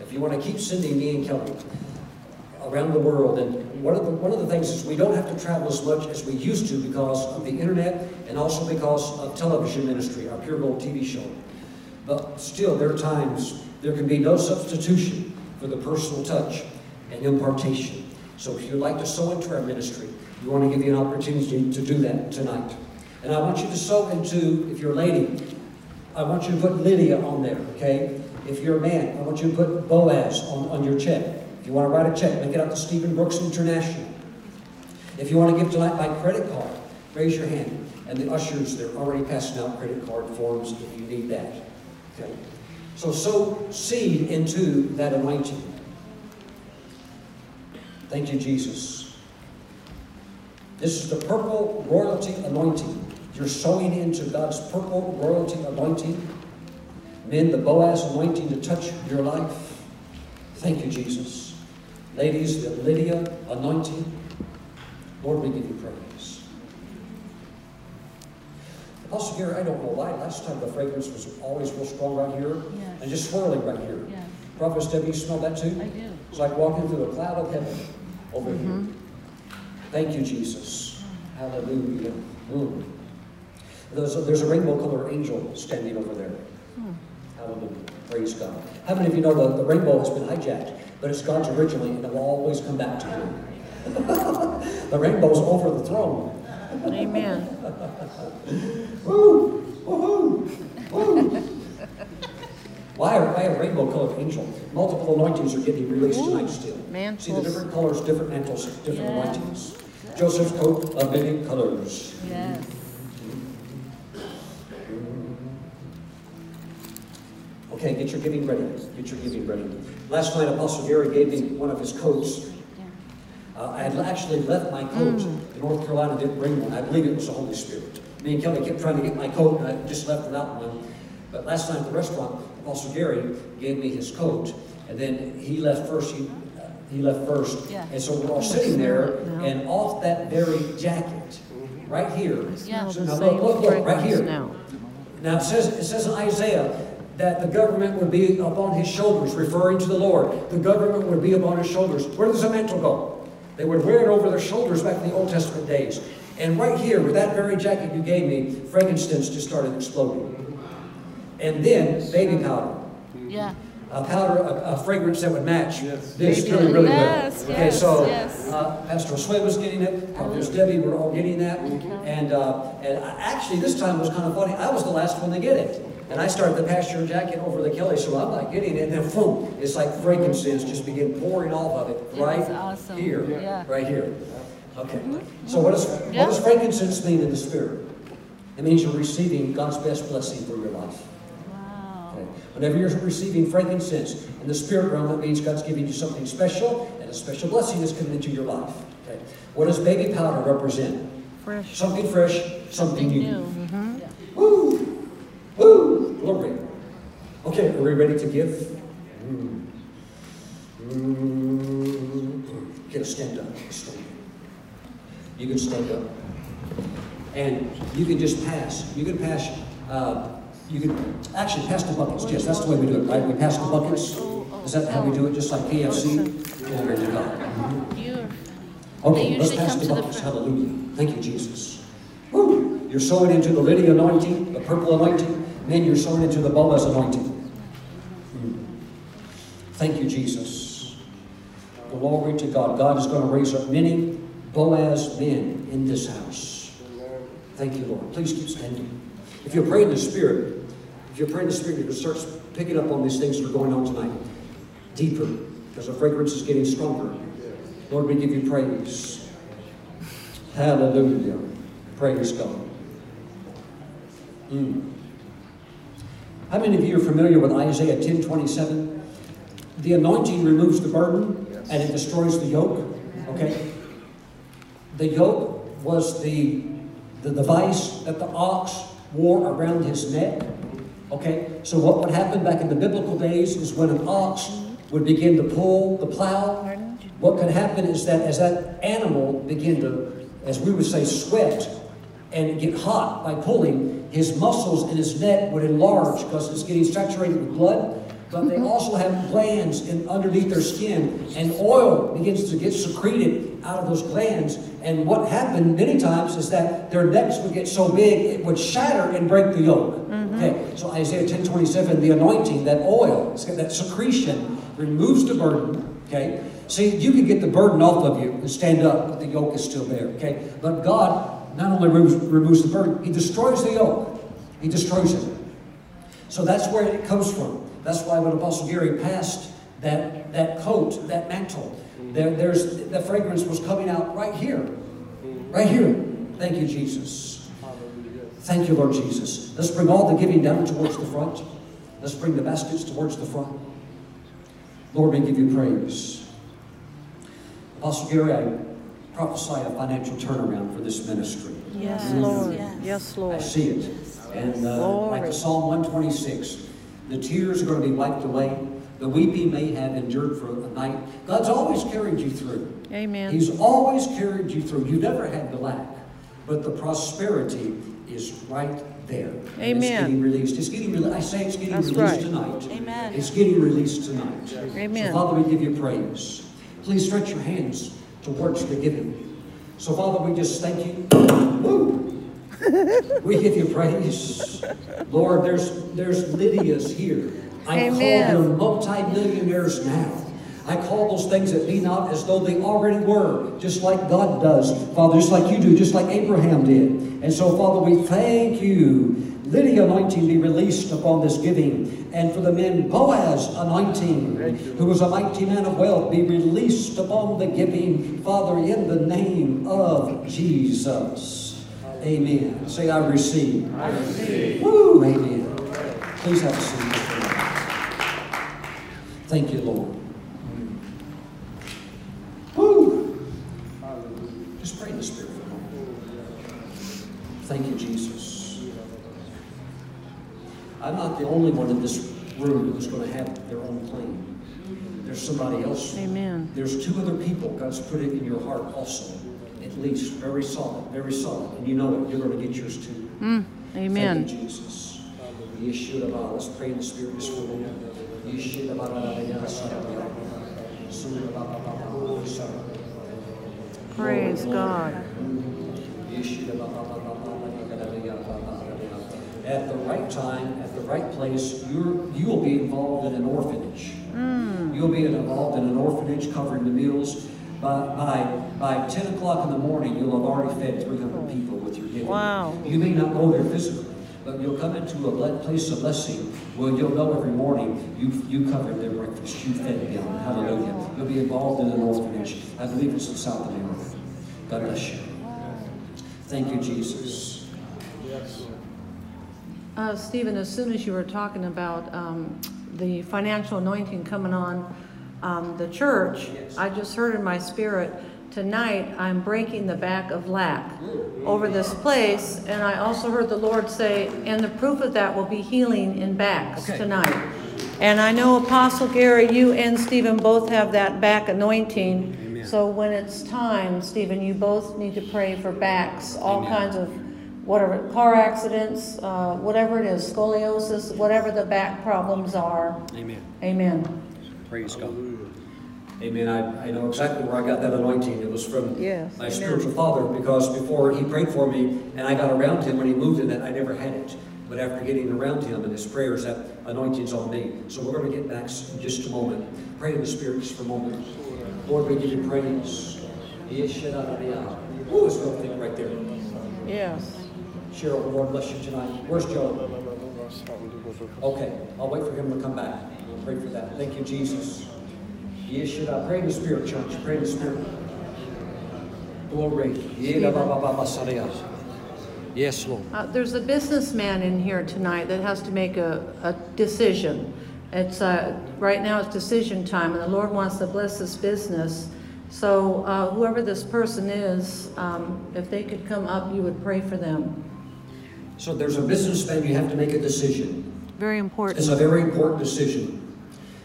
If you want to keep sending me and Kelly around the world, and one of the, one of the things is we don't have to travel as much as we used to because of the internet and also because of television ministry, our Pure Gold TV show. But still, there are times there can be no substitution for the personal touch and impartation. So if you'd like to sow into our ministry, we want to give you an opportunity to do that tonight. And I want you to sow into, if you're a lady, I want you to put Lydia on there, okay? If you're a man, I want you to put Boaz on, on your check. If you want to write a check, make it out to Stephen Brooks International. If you want to give tonight by credit card, raise your hand. And the ushers, they're already passing out credit card forms if you need that. Okay? So sow seed into that anointing. Thank you, Jesus. This is the purple royalty anointing. You're sowing into God's purple royalty anointing. Men, the Boaz anointing to touch your life. Thank you, Jesus. Ladies, the Lydia anointing. Lord, we give you praise. Apostle Gary, I don't know why. Last time the fragrance was always real strong right here Yes. and just swirling right here. Yes, Prophetess Debbie, you smell that too? I do. It's like walking through a cloud of heaven over here. Mm-hmm. Thank you, Jesus. Hallelujah. Mm. There's, a, there's a rainbow color angel standing over there. Hmm. Hallelujah. Praise God. How many of you know the, the rainbow has been hijacked, but it's God's originally, and it will always come back to him. <laughs> the rainbow's over the throne. Amen. <laughs> Woo! Woohoo! Woo! Why are, why a rainbow colored angel? Multiple anointings are getting released tonight still. See the different colors, different mantles, different Yeah. anointings. Joseph's coat of many colors. Yes. Okay, get your giving ready. Get your giving ready. Last night, Apostle Gary gave me one of his coats. Uh, I had actually left my coat in North Carolina, didn't bring one. I believe it was the Holy Spirit. Me and Kelly kept trying to get my coat, and I just left without one. But last night at the restaurant, Apostle Gary gave me his coat, and then he left first. He, uh, he left first, Yeah. and so we're all sitting there, Yeah. and off that very jacket, right here. Yeah. So now Same look, look, look, right here. now. Now it says, it says in Isaiah that the government would be upon his shoulders, referring to the Lord. The government would be upon his shoulders. Where does the mantle go? They would wear it over their shoulders back in the Old Testament days. And right here, with that very jacket you gave me, frankincense just started exploding. And then baby powder. Yeah. A powder, a, a fragrance that would match Yes. this Baby. really, really Yes, well. Okay, yes, so yes. uh, Pastor Sway was getting it, Prophetess Debbie, we're all getting that. And, uh, and I- actually, this time was kind of funny. I was the last one to get it. And I started to pass your jacket over the Kelly, so I'm not getting it. And then, boom, it's like frankincense just began pouring off of it It right was awesome. here. Yeah. Right here. Okay. So what does, what Yeah. does frankincense mean in the spirit? It means you're receiving God's best blessing for your life. Whenever you're receiving frankincense in the spirit realm, that means God's giving you something special, and a special blessing is coming into your life. Okay. What does baby powder represent? Fresh. Something fresh, something Something new. new. Yeah. Woo! Woo! Glory. Okay, are we ready to give? Mm. Mm. Get a stand up. Stand up. You can stand up. And you can just pass. You can pass. Uh, you can actually pass the buckets. Yes, that's the way we do it, right? We pass the buckets. Is that how we do it? Just like KFC? Glory to God. Okay, let's pass the buckets. Hallelujah. Thank you, Jesus. Woo! You're sowing into the Lydia anointing, the purple anointing, and then you're sowing into the Boaz anointing. Hmm. Thank you, Jesus. Glory to God. God is going to raise up many Boaz men in this house. Thank you, Lord. Please keep standing. If you're praying in the Spirit, if you're praying in the Spirit, you're going to start picking up on these things that are going on tonight. Deeper, because the fragrance is getting stronger. Lord, we give you praise. Hallelujah. Praise God. Mm. How many of you are familiar with Isaiah 10 27? The anointing removes the burden and it destroys the yoke. Okay? The yoke was the, the device that the ox wore around his neck. Okay? So what would happen back in the biblical days is when an ox would begin to pull the plow, what could happen is that as that animal began to, as we would say, sweat and get hot by pulling, his muscles in his neck would enlarge because it's getting saturated with blood. But they mm-hmm. also have glands in, underneath their skin, and oil begins to get secreted out of those glands, And what happened many times is that their necks would get so big it would shatter and break the yoke. Mm-hmm. Okay, so Isaiah 10 27, the anointing, that oil, that secretion removes the burden. Okay, see, you can get the burden off of you and stand up, but the yoke is still there. Okay, but God not only removes, removes the burden, He destroys the yoke, He destroys it. So that's where it comes from. That's why when Apostle Gary passed that, that coat, that mantle, there, there's the fragrance was coming out right here. Right here. Thank you, Jesus. Thank you, Lord Jesus. Let's bring all the giving down towards the front. Let's bring the baskets towards the front. Lord, we give you praise. Apostle Gary, I prophesy a financial turnaround for this ministry. Yes, Mm. Lord. Yes. Yes, I see it. And uh, like the Psalm 126, the tears are going to be wiped away. The weeping may have endured for a night. God's always carried you through. Amen. He's always carried you through. You never had the lack, but the prosperity is right there. And It's Amen. getting released. It's getting released. I say it's getting That's released right. tonight. Amen. It's getting released tonight. Amen. So Father, we give you praise. Please stretch your hands towards the giving. So Father, we just thank you. Woo! <laughs> We give you praise. Lord, there's there's Lydia's here. I Amen. call them multimillionaires now. I call those things that be not as though they already were, just like God does, Father, just like you do, just like Abraham did. And so, Father, we thank you. Lydia anointing be released upon this giving. And for the men, Boaz anointing, who was a mighty man of wealth, be released upon the giving, Father, in the name of Jesus. Amen. Say, I receive. I receive. Woo, amen. Please have a seat. Thank you, Lord. Woo. Just pray in the Spirit for a moment. Thank you, Jesus. I'm not the only one in this room who's going to have their own claim. There's somebody else. Amen. There's two other people God's put it in your heart also. At least, very solid, very solid. And you know it. You're going to get yours too. Mm, Amen. Thank you, Jesus. Yeshua, let's pray in the Spirit just for a moment. Yeshua, Praise God. At the right time, at the right place, you're, you'll be involved in an orphanage. Mm. You'll be involved in an orphanage covering the meals. By, by, by 10 o'clock in the morning, you'll have already fed 300 people with your giving. Wow. You may not go there physically, but you'll come into a place of blessing where you'll know every morning you, you covered their breakfast, you fed them. Hallelujah. You'll be involved in an orphanage. I believe it's in South America. God bless you. Thank you, Jesus. Uh, Stephen, as soon as you were talking about um, the financial anointing coming on um, the church, Yes. I just heard in my spirit, tonight I'm breaking the back of lack over this place. And I also heard the Lord say, and the proof of that will be healing in backs Okay. tonight. And I know Apostle Gary, you and Stephen both have that back anointing. So when it's time, Stephen, you both need to pray for backs, all kinds of whatever, car accidents, uh, whatever it is, scoliosis, whatever the back problems are. Amen. Amen. Praise God. Amen. I, I know exactly where I got that anointing. It was from Yes, my amen. spiritual father because before he prayed for me and I got around him when he moved in that, I never had it. But after getting around him and his prayers, that anointing's on me. So we're going to get back in just a moment. Pray in the Spirit just for a moment. Lord, we give you praise. Ooh, it's real thick right there. Yes. Cheryl, the Lord bless you tonight. Where's Joe? Okay, I'll wait for him to come back. We'll pray for that. Thank you, Jesus. Yes, should I pray in the Spirit, church? Pray in the Spirit. Glory. Yes, Lord. Uh, there's a businessman in here tonight that has to make a, a decision. It's, uh, right now it's decision time, and the Lord wants to bless this business. So, uh, whoever this person is, um, if they could come up, you would pray for them. So there's a businessman, you have to make a decision. Very important. It's a very important decision.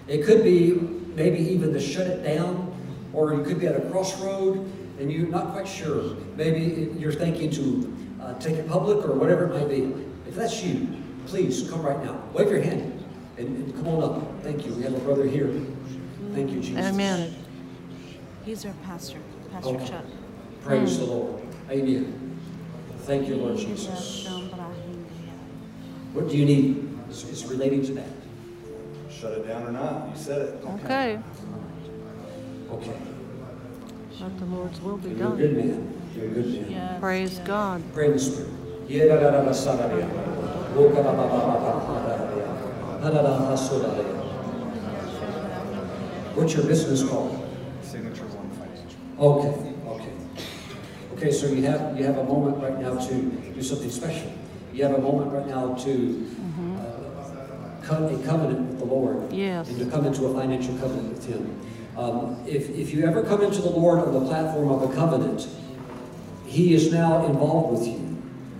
It could be maybe even to shut it down, or you could be at a crossroad and you're not quite sure. Maybe you're thinking to uh, take it public or whatever it might be. If that's you, please come right now. Wave your hand and, and come on up. Thank you. We have a brother here. Thank you, Jesus. Amen. He's our pastor, Pastor Okay. Chuck. Praise the Lord. Amen. Thank you, Lord Jesus. What do you need? It's, it's relating to that. Shut it down or not, you said it. Okay. Okay. Let the Lord's will be You're a done. good man. You're a good man. Yes. Praise God. Pray in the Spirit. What's your business called? Signature One Financial. Okay, okay. Okay, so you have, you have a moment right now to do something special. You have a moment right now to uh, cut a covenant with the Lord. Yes. And to come into a financial covenant with Him. Um, if, if you ever come into the Lord on the platform of a covenant, He is now involved with you.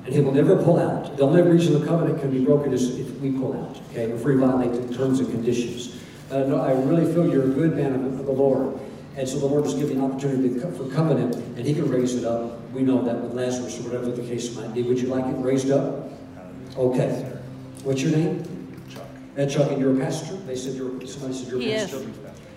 And He will never pull out. The only reason the covenant can be broken is if we pull out, okay? If we violate the terms and conditions. Uh, no, I really feel you're a good man of of the Lord. And so the Lord is giving an opportunity co- for covenant, and He can raise it up. We know that with Lazarus or whatever the case might be. Would you like it raised up? Okay. What's your name? Chuck. And Chuck, and you're a pastor? They said you're, somebody said you're a He is. pastor?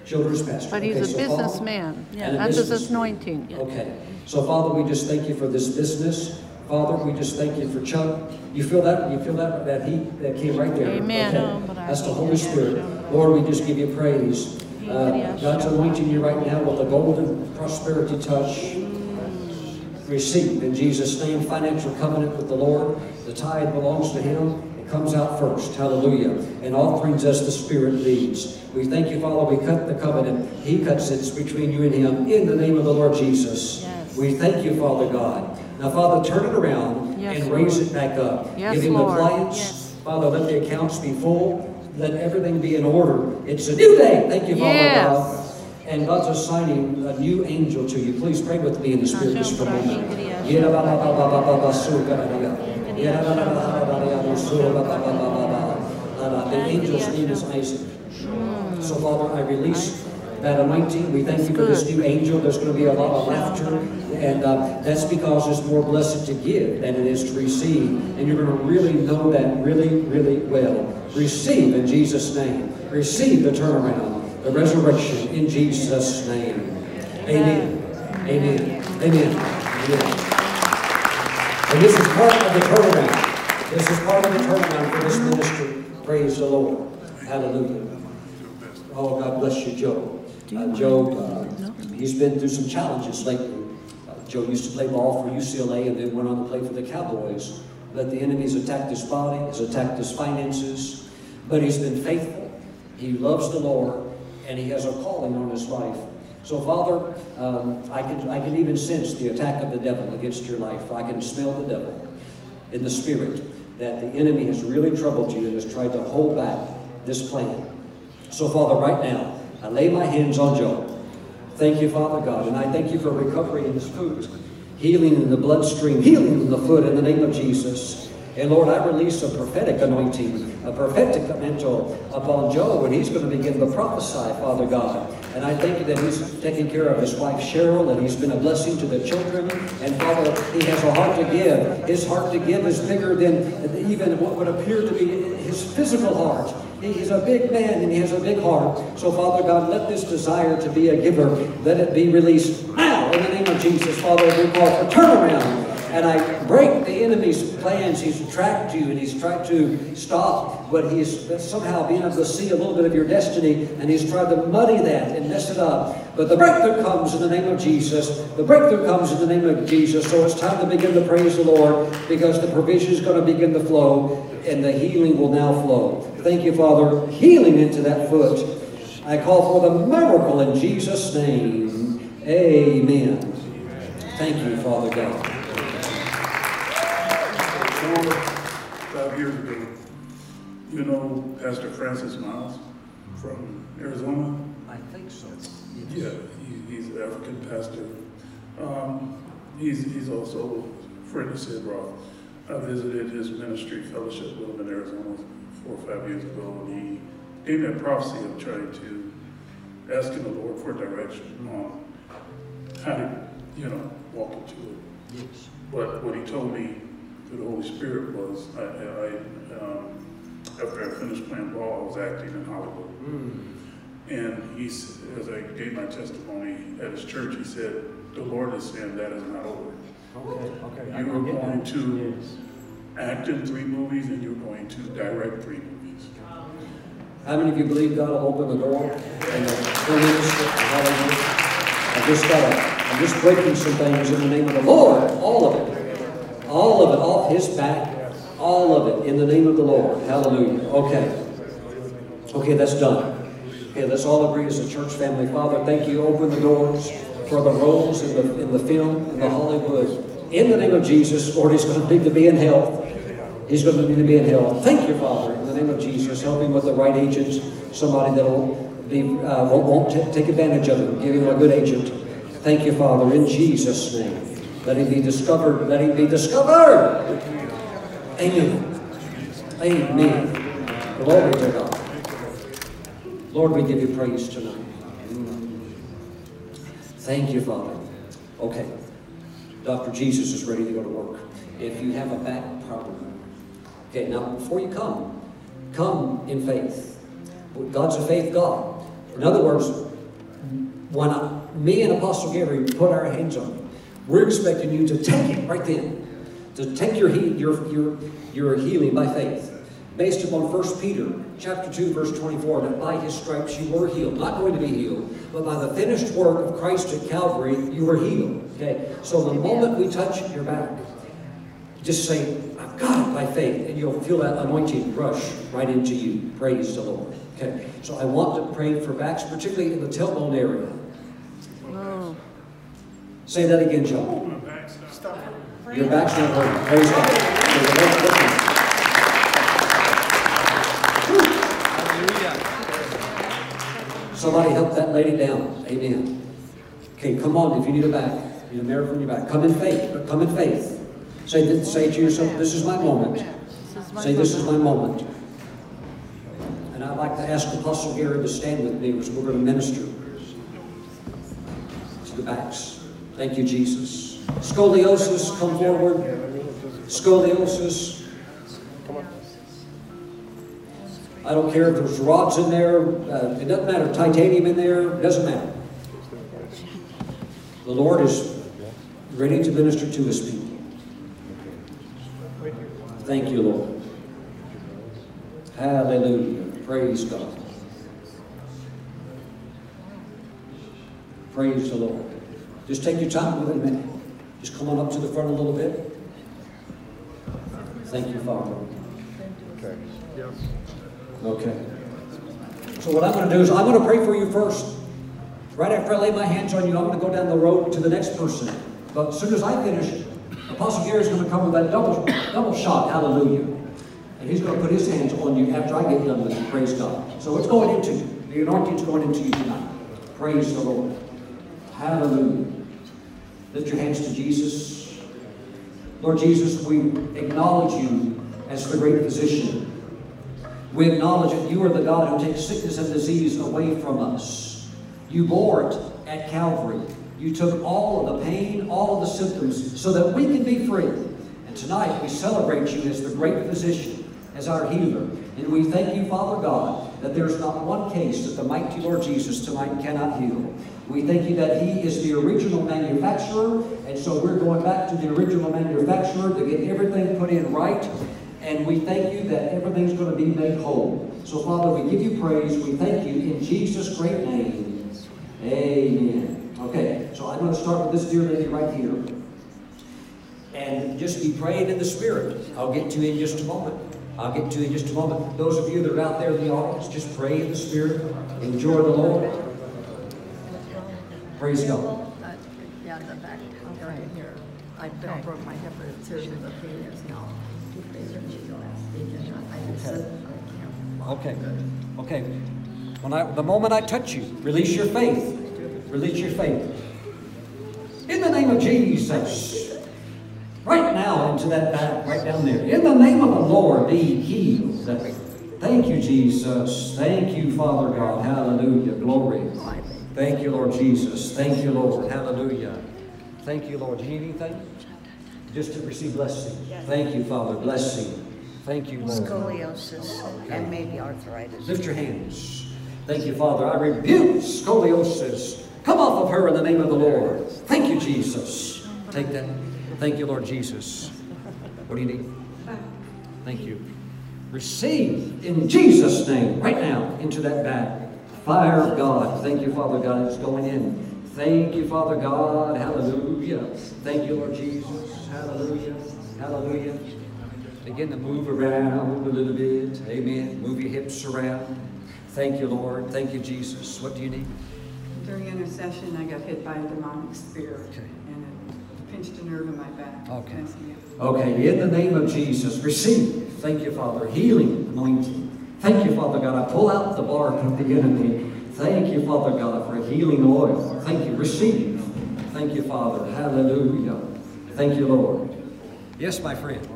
Children's pastor. But he's Okay, a so Father- businessman. And a That's his businessman. anointing. Okay. So Father, we just thank you for this business. Father, we just thank you for Chuck. You feel that? You feel that? That heat that came right there. Amen. Okay. That's the Holy Spirit. Lord, we just give you praise. Uh, God's anointing you right now with a golden prosperity touch. Receive in Jesus' name financial covenant with the Lord. The tithe belongs to Him. Comes out first. Hallelujah. And offerings as the Spirit leads. We thank you, Father. We cut the covenant. He cuts it between you and Him in the name of the Lord Jesus. Yes. We thank you, Father God. Now, Father, turn it around Yes, and raise Lord. it back up. Yes, Give Him the Lord. clients. Yes. Father, let the accounts be full. Let everything be in order. It's a new day. Thank you, Father Yes. God. And God's assigning a new angel to you. Please pray with me in the Spirit just for a moment. The angel's name is Isaac. So, Father, I release that anointing. We thank you for this new angel. There's going to be a lot of laughter, and uh, that's because it's more blessed to give than it is to receive. And you're going to really know that really, really well. Receive in Jesus' name. Receive the turnaround, the resurrection in Jesus' name. Amen. Amen. Amen. Amen. And this is part of the turnaround. This is part of the turnaround for this ministry. Praise the Lord. Hallelujah. Oh, God bless you, Joe. Uh, Joe, uh, he's been through some challenges lately. Uh, Joe used to play ball for UCLA and then went on to play for the Cowboys. But the enemy's attacked his body, has attacked his finances. But he's been faithful. He loves the Lord, and he has a calling on his life. So, Father, um, I can I can even sense the attack of the devil against your life. I can smell the devil in the spirit that the enemy has really troubled you and has tried to hold back this plan. So, Father, right now, I lay my hands on Joe. Thank you, Father God, and I thank you for recovery in his foot, healing in the bloodstream, healing in the foot in the name of Jesus. And Lord, I release a prophetic anointing, a prophetic mantle upon Joe, and he's going to begin to prophesy, Father God. And I thank you that he's taking care of his wife Cheryl, and he's been a blessing to the children. And Father, he has a heart to give. His heart to give is bigger than even what would appear to be his physical heart. He's a big man and he has a big heart. So, Father God, let this desire to be a giver, let it be released now in the name of Jesus. Father, we call for turnaround. And I break the enemy's plans. He's tracked you and he's tried to stop, but he's somehow being able to see a little bit of your destiny and he's tried to muddy that and mess it up. But the breakthrough comes in the name of Jesus. The breakthrough comes in the name of Jesus. So it's time to begin to praise the Lord because the provision is going to begin to flow and the healing will now flow. Thank you, Father. Healing into that foot. I call for the miracle in Jesus' name. Amen. Thank you, Father God. Years ago, you know Pastor Francis Myles from Arizona? I think so. Yeah, he, he's an African pastor. Um, he's, he's also a friend of Sid Roth. I visited his ministry fellowship with him in Arizona four or five years ago, and he gave me a prophecy of trying to asking the Lord for direction on how to, you know, walk into it. Yes. But what he told me through the Holy Spirit was, I, I, um, after I finished playing ball, I was acting in Hollywood. And he, as I gave my testimony at his church, he said, the Lord is saying that is not over. Okay, okay. You are going to act in three movies and you're going to direct three movies. How many of you believe God will open the door and the film industry? Hallelujah. I just got to, I'm just breaking some things in the name of the Lord, all of it. All of it off his back, all of it in the name of the Lord. Hallelujah. Okay. Okay, that's done. Okay, let's all agree as a church family. Father, thank you. Open the doors for the roles in the, in the film, in the Hollywood. In the name of Jesus, Lord, he's going to need to be in health. He's going to need to be in health. Thank you, Father, in the name of Jesus. Help him with the right agents, somebody that'll be, uh, won't, won't ta- take advantage of him. Give him a good agent. Thank you, Father, in Jesus' name. Let him be discovered. Let him be discovered. Amen. Amen. Glory to God. Lord, we give you praise tonight. Thank you, Father. Okay. Dr. Jesus is ready to go to work. If you have a back problem, okay, now before you come, come in faith. God's a faith God. In other words, when I, me and Apostle Gary put our hands on you, we're expecting you to take it right then. To take your, your, your, your healing by faith. Based upon 1 Peter chapter 2, verse 24, that by his stripes you were healed. Not going to be healed, but by the finished work of Christ at Calvary, you were healed. Okay? So the moment we touch your back, just say, I've got it by faith, and you'll feel that anointing rush right into you. Praise the Lord. Okay, so I want to pray for backs, particularly in the tailbone area. Say that again, John. My back's not- Your back's not hurting. Praise God. So the Lord's looking. Somebody help that lady down. Amen. Okay, come on. If you need a back, you need a miracle in your back. Come in faith. But come in faith. Say, th- say to yourself, "This is my moment." this is my Say, "This is my moment." And I'd like to ask Apostle Gary to stand with me as we're going to minister to the backs. Thank you, Jesus. Scoliosis, come forward. Scoliosis. Come on. I don't care if there's rods in there, uh, it doesn't matter, titanium in there, doesn't matter. The Lord is ready to minister to his people. Thank you, Lord. Hallelujah. Praise God. Praise the Lord. Just take your time with it a minute. Just come on up to the front a little bit. Thank you, Father. Okay. Okay. So what I'm going to do is I'm going to pray for you first. Right after I lay my hands on you, I'm going to go down the road to the next person. But as soon as I finish, Apostle Gary's going to come with that double, double shot. Hallelujah. And he's going to put his hands on you after I get done with you. Praise God. So it's going into you. The anointing's going into you tonight. Praise the Lord. Hallelujah. Lift your hands to Jesus. Lord Jesus, we acknowledge you as the great physician. We acknowledge that you are the God who takes sickness and disease away from us. You bore it at Calvary. You took all of the pain, all of the symptoms, so that we can be free. And tonight we celebrate you as the great physician, as our healer. And we thank you, Father God, that there's not one case that the mighty Lord Jesus tonight cannot heal. We thank you that He is the original manufacturer, and so we're going back to the original manufacturer to get everything put in right. And we thank you that everything's going to be made whole. So, Father, we give you praise. We thank you in Jesus' great name. Amen. Okay, so I'm going to start with this dear lady right here. And just be praying in the Spirit. I'll get to you in just a moment. I'll get to you in just a moment. Those of you that are out there in the audience, just pray in the Spirit. Enjoy the Lord. Praise God. Yeah, the back, here. I broke my hip, the now. Okay. Okay. When I, the moment I touch you, release your faith. Release your faith. In the name of Jesus. Right now into that back, right down there. In the name of the Lord, be healed. Thank you, Jesus. Thank you, Father God. Hallelujah. Glory. Thank you, Lord Jesus. Thank you, Lord. Hallelujah. Thank you, Lord. Do you need anything? Just to receive blessing. Thank you, Father. Blessing. Thank you, Lord. Scoliosis and maybe arthritis. Lift your hands. Thank you, Father. I rebuke scoliosis. Come off of her in the name of the Lord. Thank you, Jesus. Take that. Thank you, Lord Jesus. What do you need? Thank you. Receive in Jesus' name right now into that bag. Fire of God. Thank you, Father God. It's going in. Thank you, Father God. Hallelujah. Thank you, Lord Jesus. Hallelujah. Hallelujah. Begin to move around a little bit. Amen. Move your hips around. Thank you, Lord. Thank you, Jesus. What do you need? During intercession, I got hit by a demonic spirit. Okay. And it pinched a nerve in my back. Okay. Messed me up. Okay, in the name of Jesus, receive. Thank you, Father. Healing anointing. Thank you, Father God. I pull out the bark of the enemy. Thank you, Father God, for healing oil. Thank you. Receive. Thank you, Father. Hallelujah. Thank you, Lord. Yes, my friend.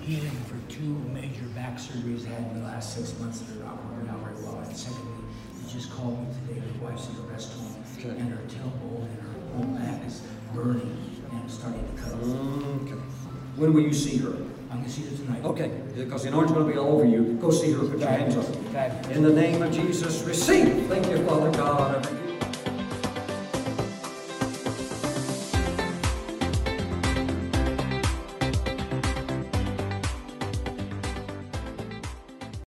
healing for two major back surgeries I had in the last six months that are not working out very well. And secondly, he just called me today, his wife's in a rest home, Okay. and her tailbone and her whole back is burning and it's starting to cut. Okay. When will you see her? I'm gonna see her tonight. Okay, because the anointing's going to be all over you. Go see her. Put your hands up. In the name of Jesus, receive. Thank you, Father God.